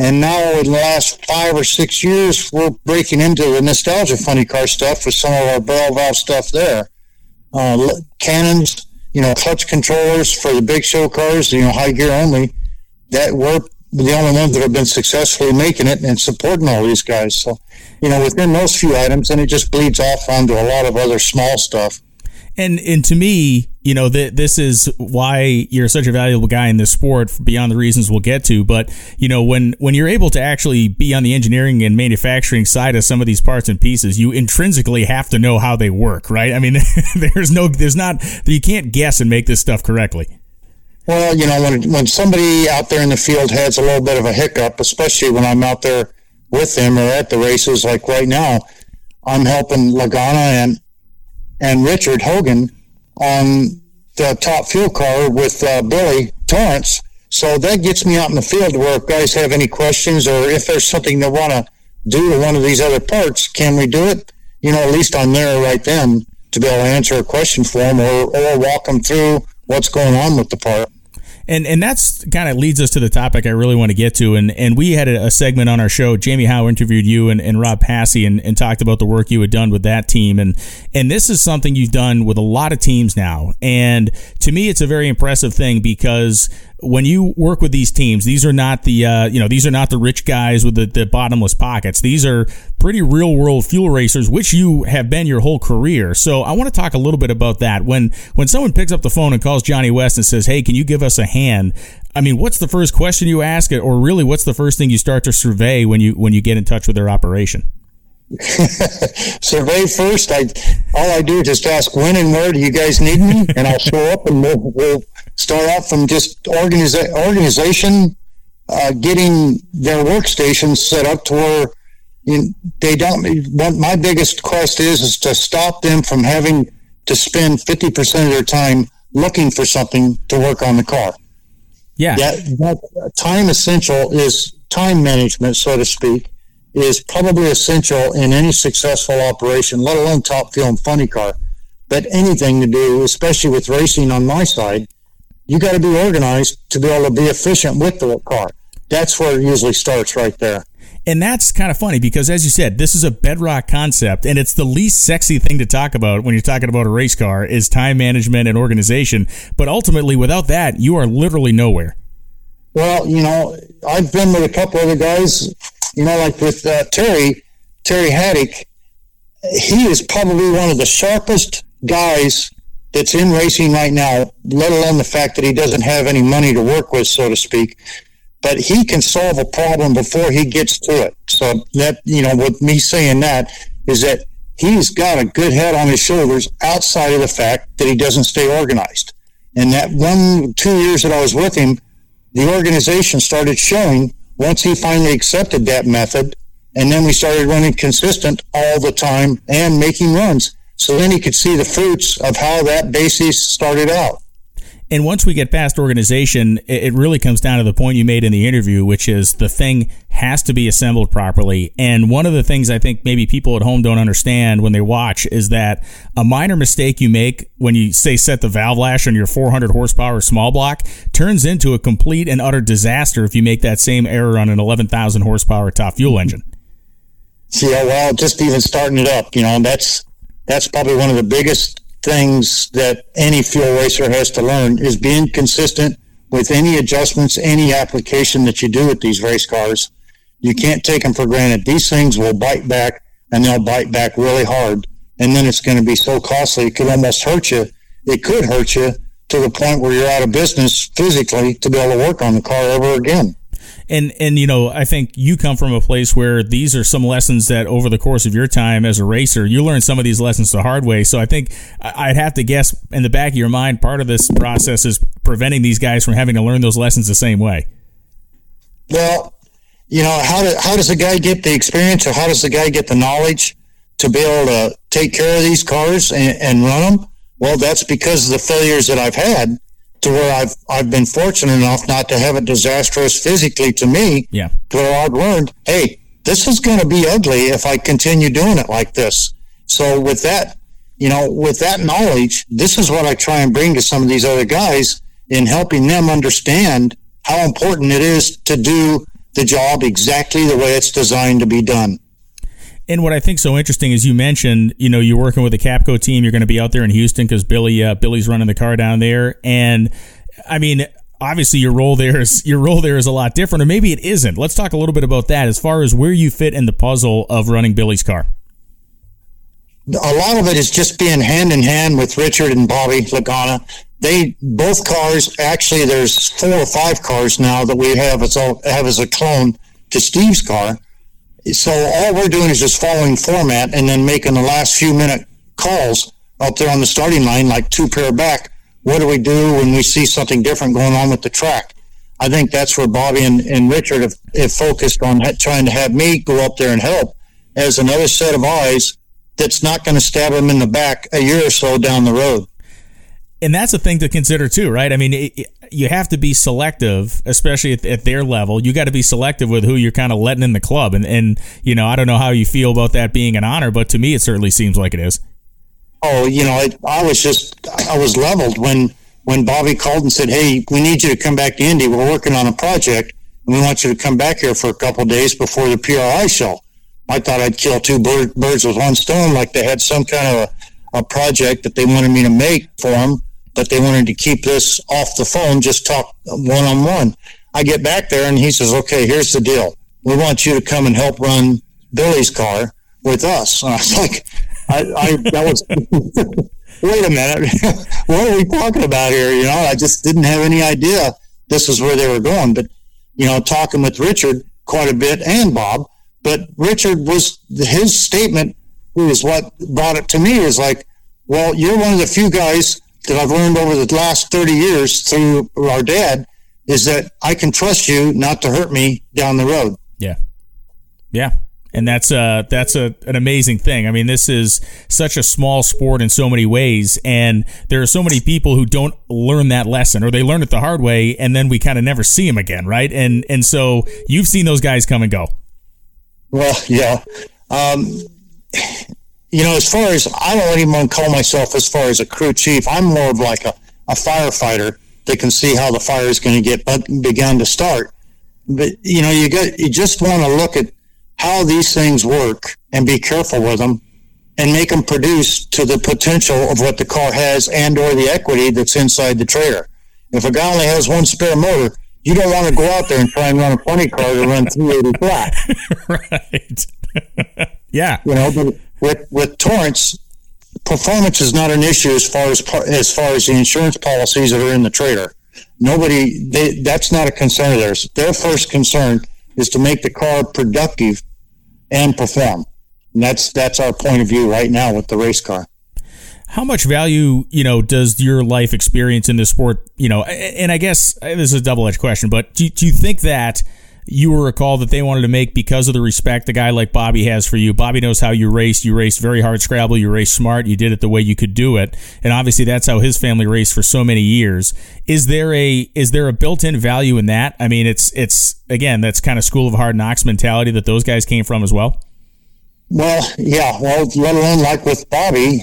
And now, in the last five or six years, we're breaking into the nostalgia funny car stuff with some of our barrel valve stuff there. Uh, cannons, you know, clutch controllers for the big show cars, you know, high gear only. That we're the only ones that have been successfully making it and supporting all these guys. So, you know, within those few items, and it just bleeds off onto a lot of other small stuff. And and to me, you know, th- this is why you're such a valuable guy in this sport beyond the reasons we'll get to. But you know, when when you're able to actually be on the engineering and manufacturing side of some of these parts and pieces, you intrinsically have to know how they work, right? I mean, there's no, there's not, you can't guess and make this stuff correctly. Well, you know, when when somebody out there in the field has a little bit of a hiccup, especially when I'm out there with them or at the races, like right now, I'm helping Lagana and and Richard Hogan on the top fuel car with uh, Billy Torrence. So that gets me out in the field where if guys have any questions or if there's something they want to do to one of these other parts, can we do it? You know, at least I'm there right then to be able to answer a question for them or, or walk them through what's going on with the part and and that's kind of leads us to the topic I really want to get to. And and we had a, a segment on our show. Jamie Howe interviewed you and, and Rob Passey and, and talked about the work you had done with that team. And and this is something you've done with a lot of teams now. And to me, it's a very impressive thing because when you work with these teams, these are not the uh, you know these are not the rich guys with the, the bottomless pockets. These are pretty real world fuel racers, which you have been your whole career. So I want to talk a little bit about that. When when someone picks up the phone and calls Johnny West and says, "Hey, can you give us a hand?" I mean, what's the first question you ask it, or really, what's the first thing you start to survey when you when you get in touch with their operation? survey first. I all I do is just ask when and where do you guys need me, and I'll show up and we'll, we'll start out from just organiza- organization, uh, getting their workstations set up to where you, they don't. What my biggest quest is is to stop them from having to spend fifty percent of their time looking for something to work on the car. Yeah, that, that time essential is time management, so to speak, is probably essential in any successful operation, let alone top fuel and funny car. But anything to do, especially with racing on my side, you got to be organized to be able to be efficient with the car. That's where it usually starts right there. And that's kind of funny because, as you said, this is a bedrock concept, and it's the least sexy thing to talk about when you're talking about a race car is time management and organization. But ultimately, without that, you are literally nowhere. Well, you know, I've been with a couple other guys, you know, like with uh, Terry, Terry Haddock. He is probably one of the sharpest guys that's in racing right now, let alone the fact that he doesn't have any money to work with, so to speak. But he can solve a problem before he gets to it. So that, you know, with me saying that is that he's got a good head on his shoulders outside of the fact that he doesn't stay organized. And that one, two years that I was with him, the organization started showing once he finally accepted that method. And then we started running consistent all the time and making runs. So then he could see the fruits of how that basis started out. And once we get past organization, it really comes down to the point you made in the interview, which is the thing has to be assembled properly. And one of the things I think maybe people at home don't understand when they watch is that a minor mistake you make when you say set the valve lash on your 400 horsepower small block turns into a complete and utter disaster if you make that same error on an 11,000 horsepower top fuel engine. Yeah, oh, well, just even starting it up, you know, that's that's probably one of the biggest things that any fuel racer has to learn is being consistent with any adjustments, any application that you do with these race cars. You can't take them for granted. These things will bite back and they'll bite back really hard. And then it's going to be so costly. It could almost hurt you. It could hurt you to the point where you're out of business physically to be able to work on the car ever again and and you know I think you come from a place where these are some lessons that over the course of your time as a racer you learn some of these lessons the hard way. So I think I'd have to guess in the back of your mind part of this process is preventing these guys from having to learn those lessons the same way. Well, you know how do, how does a guy get the experience or how does the guy get the knowledge to be able to take care of these cars and, and run them? Well, that's because of the failures that I've had to where I've I've been fortunate enough not to have it disastrous physically to me. Yeah. To where I've learned, hey, this is going to be ugly if I continue doing it like this. So with that, you know, with that knowledge, this is what I try and bring to some of these other guys in helping them understand how important it is to do the job exactly the way it's designed to be done. And what I think so interesting is you mentioned, you know, you're working with the Capco team. You're going to be out there in Houston because Billy, uh, Billy's running the car down there. And I mean, obviously your role there is your role there is a lot different, or maybe it isn't. Let's talk a little bit about that as far as where you fit in the puzzle of running Billy's car. A lot of it is just being hand in hand with Richard and Bobby Lagana. They both cars. Actually, there's four or five cars now that we have as a, have as a clone to Steve's car so all we're doing is just following format and then making the last few minute calls up there on the starting line, like two pair back. What do we do when we see something different going on with the track? I think that's where Bobby and, and Richard have, have focused on trying to have me go up there and help as another set of eyes that's not going to stab them in the back a year or so down the road. And that's a thing to consider too, right? I mean, it, you have to be selective, especially at, at their level. You got to be selective with who you're kind of letting in the club, and and you know, I don't know how you feel about that being an honor, but to me, it certainly seems like it is. Oh, you know, I, I was just I was leveled when when Bobby called and said, "Hey, we need you to come back to Indy. We're working on a project, and we want you to come back here for a couple days before the PRI show." I thought I'd kill two bird, birds with one stone, like they had some kind of a, a project that they wanted me to make for them but they wanted to keep this off the phone, just talk one on one. I get back there and he says, okay, here's the deal. We want you to come and help run Billy's car with us. And I was like, I, I that was, wait a minute. what are we talking about here? You know, I just didn't have any idea this is where they were going. But, you know, talking with Richard quite a bit and Bob, but Richard was, his statement was what brought it to me is like, well, you're one of the few guys that I've learned over the last 30 years through our dad is that I can trust you not to hurt me down the road. Yeah. Yeah. And that's uh that's a an amazing thing. I mean, this is such a small sport in so many ways, and there are so many people who don't learn that lesson, or they learn it the hard way, and then we kind of never see them again, right? And and so you've seen those guys come and go. Well, yeah. Um, you know, as far as I don't even call myself as far as a crew chief, I'm more of like a, a firefighter that can see how the fire is going to get begun to start. But you know, you got you just want to look at how these things work and be careful with them and make them produce to the potential of what the car has and or the equity that's inside the trailer. If a guy only has one spare motor, you don't want to go out there and try and run a funny car to run 380 flat. right. yeah. You know, but with with Torrence, performance is not an issue as far as as far as the insurance policies that are in the trailer. Nobody, they, that's not a concern of theirs. Their first concern is to make the car productive and perform. And that's that's our point of view right now with the race car. How much value, you know, does your life experience in this sport, you know, and I guess this is a double edged question, but do, do you think that you were a call that they wanted to make because of the respect a guy like Bobby has for you. Bobby knows how you race. You race very hard scrabble. You race smart. You did it the way you could do it. And obviously that's how his family raced for so many years. Is there a, is there a built-in value in that? I mean, it's, it's, again, that's kind of school of hard knocks mentality that those guys came from as well. Well, yeah. Well, let alone like with Bobby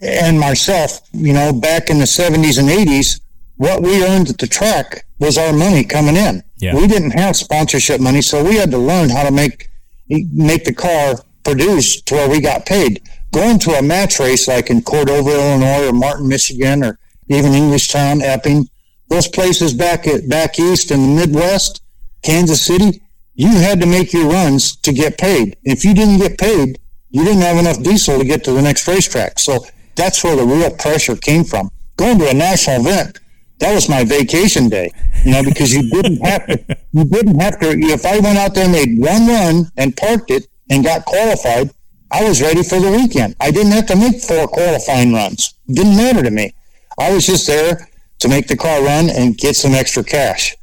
and myself, you know, back in the 70s and 80s, what we earned at the track was our money coming in. Yeah. We didn't have sponsorship money, so we had to learn how to make make the car produce to where we got paid. Going to a match race like in Cordova, Illinois, or Martin, Michigan, or even Englishtown, Epping, those places back at back east in the Midwest, Kansas City, you had to make your runs to get paid. If you didn't get paid, you didn't have enough diesel to get to the next racetrack. So that's where the real pressure came from. Going to a national event, that was my vacation day, you know, because you didn't have to, you didn't have to, if I went out there and made one run and parked it and got qualified, I was ready for the weekend. I didn't have to make four qualifying runs. It didn't matter to me. I was just there to make the car run and get some extra cash.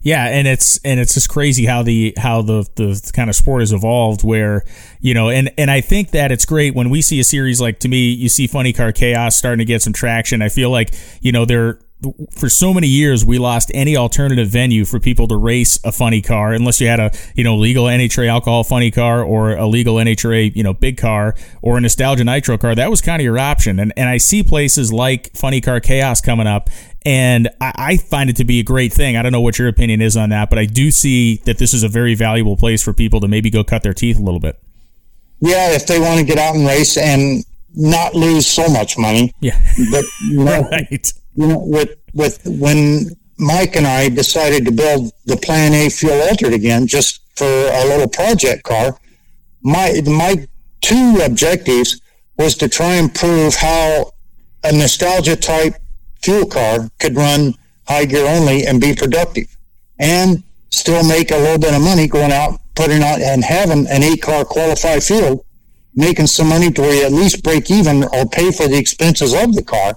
Yeah, and it's and it's just crazy how the how the the kind of sport has evolved. Where you know, and and I think that it's great when we see a series like to me, you see Funny Car Chaos starting to get some traction. I feel like you know they're for so many years we lost any alternative venue for people to race a funny car unless you had a you know legal NHRA alcohol funny car or a legal NHRA you know big car or a nostalgia nitro car. That was kind of your option. And and I see places like funny car chaos coming up and I, I find it to be a great thing. I don't know what your opinion is on that but I do see that this is a very valuable place for people to maybe go cut their teeth a little bit. Yeah if they want to get out and race and not lose so much money. Yeah. But you know, right you know, with with when Mike and I decided to build the Plan A fuel altered again, just for a little project car. My my two objectives was to try and prove how a nostalgia type fuel car could run high gear only and be productive, and still make a little bit of money going out, putting out and having an eight car qualified field, making some money to where you at least break even or pay for the expenses of the car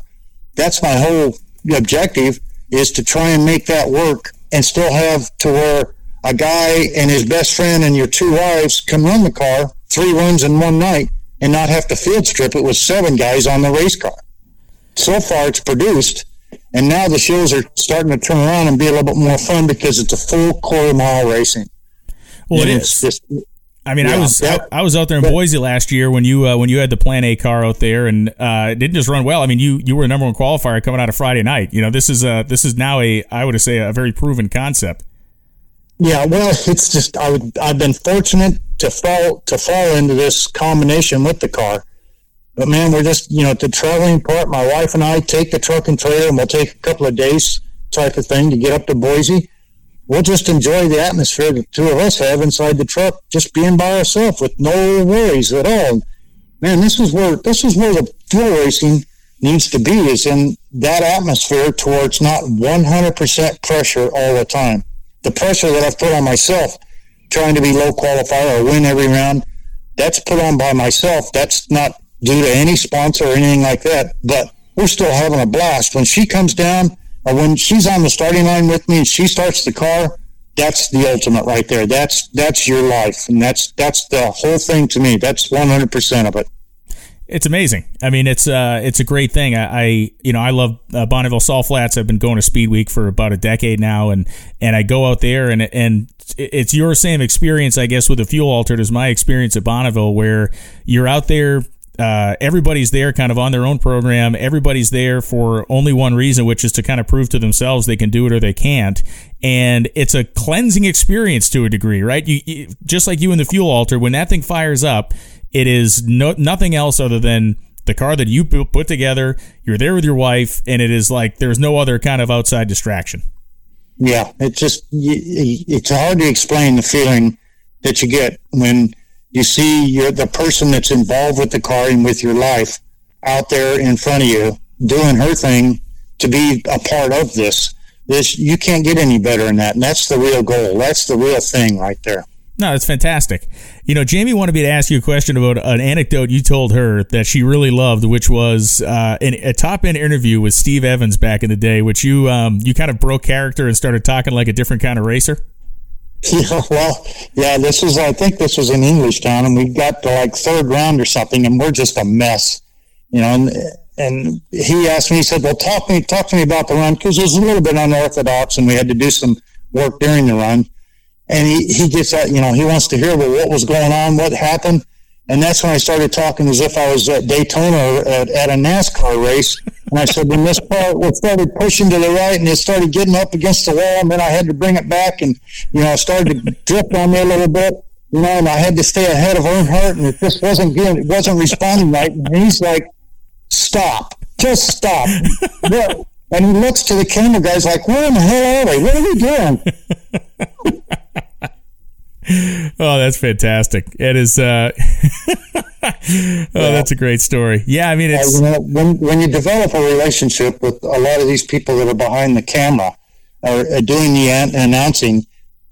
that's my whole objective is to try and make that work and still have to where a guy and his best friend and your two wives can run the car three runs in one night and not have to field strip it with seven guys on the race car. so far it's produced. And now the shows are starting to turn around and be a little bit more fun because it's a full quarter mile racing. Well, And it it's just I mean, I was that- I, I was out there in that- Boise last year when you uh, when you had the Plan A car out there, and uh, it didn't just run well. I mean, you you were a number one qualifier coming out of Friday night. You know, this is uh this is now a I would say a very proven concept. Yeah, well, it's just I would I've been fortunate to fall to fall into this combination with the car. But man, we're just you know the traveling part. My wife and I take the truck and trailer, and we'll take a couple of days type of thing to get up to Boise. We'll just enjoy the atmosphere the two of us have inside the truck, just being by ourselves with no worries at all. Man, this is where this is where the fuel racing needs to be is in that atmosphere towards not 100% pressure all the time the pressure that I've put on myself trying to be low qualifier or win every round, that's put on by myself. That's not due to any sponsor or anything like that. But we're still having a blast. When she comes down when she's on the starting line with me and she starts the car, that's the ultimate right there. That's that's your life. And that's that's the whole thing to me. That's one hundred percent of it. It's amazing. I mean, it's uh, it's a great thing. I, I you know, I love uh, Bonneville Salt Flats. I've been going to Speed Week for about a decade now, and and I go out there, and and it's your same experience, I guess, with the fuel altered as my experience at Bonneville, where you're out there. Uh, everybody's there kind of on their own program. Everybody's there for only one reason, which is to kind of prove to themselves they can do it or they can't. And it's a cleansing experience to a degree, right? You, you just like you in the fuel altered, when that thing fires up, it is no, nothing else other than the car that you put together. You're there with your wife, and it is like there's no other kind of outside distraction. Yeah, it's just it's hard to explain the feeling that you get when you see you're the person that's involved with the car and with your life out there in front of you doing her thing to be a part of this. This you can't get any better than that, and that's the real goal. That's the real thing right there. No, it's fantastic. You know, Jamie wanted me to ask you a question about an anecdote you told her that she really loved, which was uh, an, a top end interview with Steve Evans back in the day, which you um, you kind of broke character and started talking like a different kind of racer. Yeah, well, yeah, this was, I think this was in English town and we got to like third round or something and we're just a mess, you know, and, and he asked me, he said, well, talk me, talk to me about the run because it was a little bit unorthodox and we had to do some work during the run. And he, he gets that, you know, he wants to hear about what was going on, what happened. And that's when I started talking as if I was at Daytona at, at a NASCAR race. And I said, when this car was started pushing to the right and it started getting up against the wall, and then I had to bring it back, and you know, it started to drift on me a little bit, you know, and I had to stay ahead of Earnhardt, and it just wasn't getting, it wasn't responding right. And he's like, "Stop, just stop." And he looks to the camera guys like, "Where in the hell are they? What are we doing?" Oh, that's fantastic. It is. Uh, oh, that's a great story. Yeah, I mean, Uh, you know, when when you develop a relationship with a lot of these people that are behind the camera or uh, doing the an- announcing,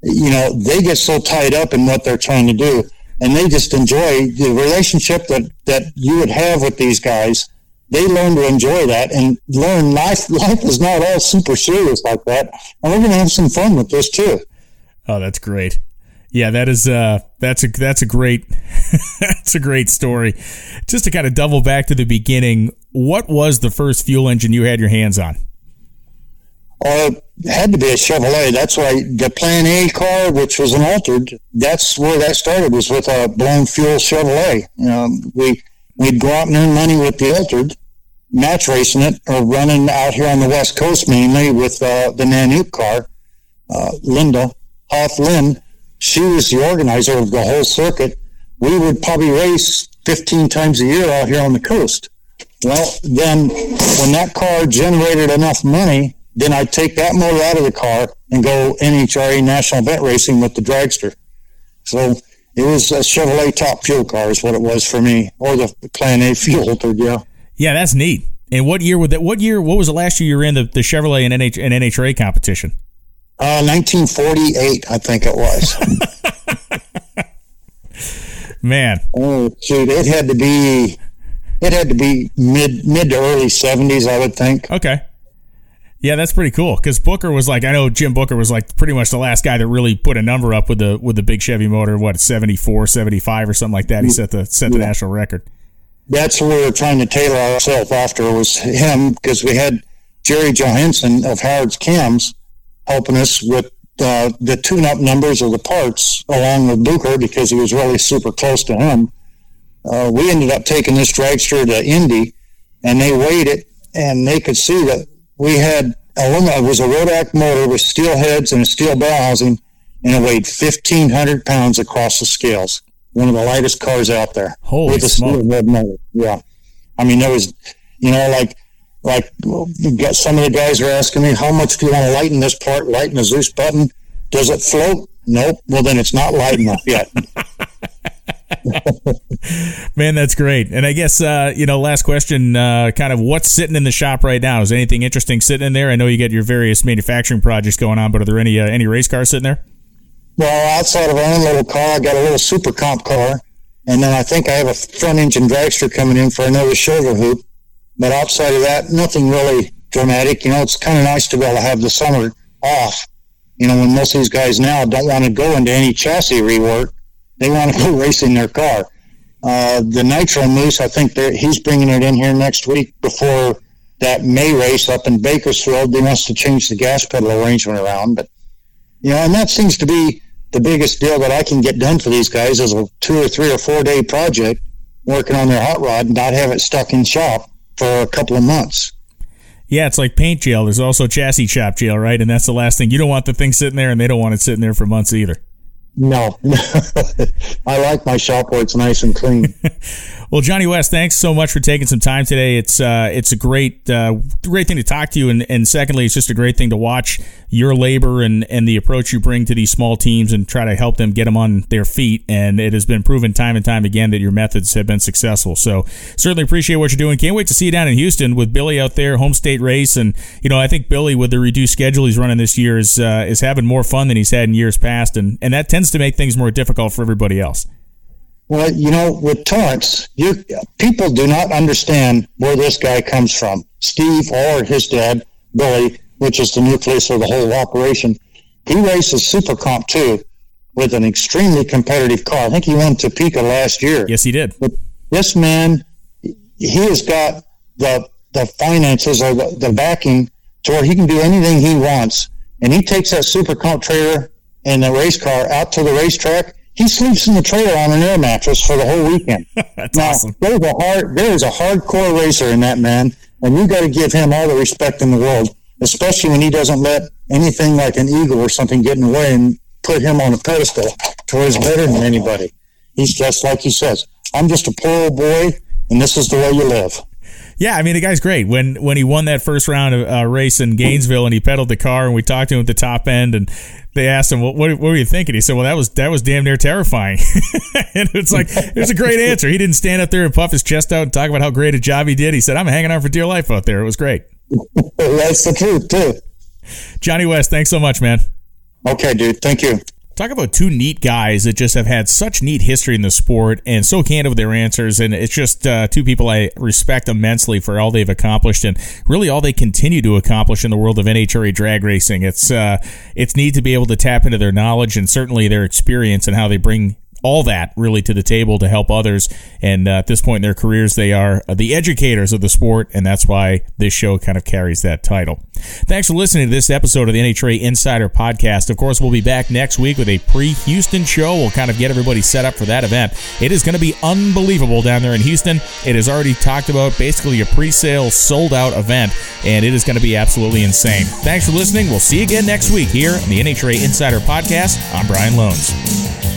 you know, they get so tied up in what they're trying to do, and they just enjoy the relationship that that you would have with these guys. They learn to enjoy that and learn life. Life is not all super serious like that, and we're going to have some fun with this too. Oh, that's great. Yeah, that is uh that's a that's a great that's a great story. Just to kind of double back to the beginning, what was the first fuel engine you had your hands on? Or had to be a Chevrolet. That's why the Plan A car, which was an altered, that's where that started. Was with a blown fuel Chevrolet. Know, we we'd go out and earn money with the altered, match racing it, or running out here on the West Coast mainly with uh, the Nanook car. Uh, Linda Hoff Lynn, she was the organizer of the whole circuit. We would probably race 15 times a year out here on the coast. Well, then when that car generated enough money, then I'd take that motor out of the car and go NHRA national event racing with the dragster. So it was a Chevrolet top fuel car is what it was for me, or the Plan A fuel yeah. Yeah, that's neat. And what year would that? What year? What was the last year you were in the, the Chevrolet and, NH, and NHRA competition? Uh, 1948, I think it was. Man, oh, shoot, it had to be, it had to be mid mid to early 70s, I would think. okay. Yeah, that's pretty cool. Because Bucher was like, I know Jim Bucher was like pretty much the last guy that really put a number up with the with the big Chevy motor. What 74, 75 or something like that. He set the set the national record. that's who we were trying to tailor ourselves after was him because we had Jerry Johansson of Howard's Cams helping us with uh, the tune-up numbers of the parts along with Bucher because he was really super close to him. Uh, we ended up taking this dragster to Indy, and they weighed it, and they could see that we had aluminum. It was a Rodeck motor with steel heads and a steel bell housing, and it weighed 1,500 pounds across the scales. One of the lightest cars out there. Holy with a smoke. steel head motor. Yeah. I mean, there was, you know, like, like you got some of the guys are asking me, how much do you want to lighten this part? Lighten the Dzus button? Does it float? Nope. Well, then it's not light enough yet. Man, that's great. And I guess uh, you know, last question, uh, kind of what's sitting in the shop right now? Is anything interesting sitting in there? I know you get your various manufacturing projects going on, but are there any uh, any race cars sitting there? Well, outside of our own little car, I got a little super comp car, and then I think I have a front engine dragster coming in for another shoulder hoop. But outside of that, nothing really dramatic. You know, it's kind of nice to be able to have the summer off. You know, when most of these guys now don't want to go into any chassis rework, they want to go racing their car. Uh, the Nitro Moose, I think that he's bringing it in here next week before that May race up in Bakersfield. He wants to change the gas pedal arrangement around, but you know, and that seems to be the biggest deal that I can get done for these guys is a two or three or four day project working on their hot rod and not have it stuck in shop for a couple of months. Yeah, it's like paint jail. There's also chassis shop jail, right? And that's the last thing. You don't want the thing sitting there, and they don't want it sitting there for months either. No, I like my shop where it's nice and clean. Well, Johnny West, thanks so much for taking some time today. It's uh, it's a great uh, great thing to talk to you, and, and secondly, it's just a great thing to watch your labor and, and the approach you bring to these small teams and try to help them get them on their feet. And it has been proven time and time again that your methods have been successful. So certainly appreciate what you're doing. Can't wait to see you down in Houston with Billy out there, home state race, and you know I think Billy with the reduced schedule he's running this year is uh, is having more fun than he's had in years past, and and that tends to make things more difficult for everybody else. Well, you know, with Torrence, you people do not understand where this guy comes from. Steve or his dad, Billy, which is the nucleus of the whole operation. He races Super Comp 2 with an extremely competitive car. I think he won Topeka last year. Yes, he did. But this man, he has got the the finances or the, the backing to where he can do anything he wants. And he takes that Super Comp trailer and the race car out to the racetrack. He sleeps in the trailer on an air mattress for the whole weekend. That's now, awesome. there's a hard, there is a hardcore racer in that man, and you got to give him all the respect in the world, especially when he doesn't let anything like an eagle or something get in the way and put him on a pedestal to where he's better than anybody. He's just like he says, I'm just a poor old boy, and this is the way you live. Yeah, I mean the guy's great. When when he won that first round of uh, race in Gainesville and he pedaled the car and we talked to him at the top end and they asked him what, what, what were you thinking? He said, "Well, that was that was damn near terrifying." and it's like it was a great answer. He didn't stand up there and puff his chest out and talk about how great a job he did. He said, "I'm hanging on for dear life out there. It was great." That's the truth, too. Johnny West, thanks so much, man. Okay, dude. Thank you. Talk about two neat guys that just have had such neat history in the sport and so candid with their answers. And it's just uh, two people I respect immensely for all they've accomplished and really all they continue to accomplish in the world of NHRA drag racing. It's uh, it's neat to be able to tap into their knowledge and certainly their experience and how they bring all that really to the table to help others. And uh, at this point in their careers, they are the educators of the sport, and that's why this show kind of carries that title. Thanks for listening to this episode of the NHRA Insider Podcast. Of course, we'll be back next week with a pre-Houston show. We'll kind of get everybody set up for that event. It is going to be unbelievable down there in Houston. It is already talked about, basically a pre-sale, sold-out event, and it is going to be absolutely insane. Thanks for listening. We'll see you again next week here on the NHRA Insider Podcast. I'm Brian Lohnes.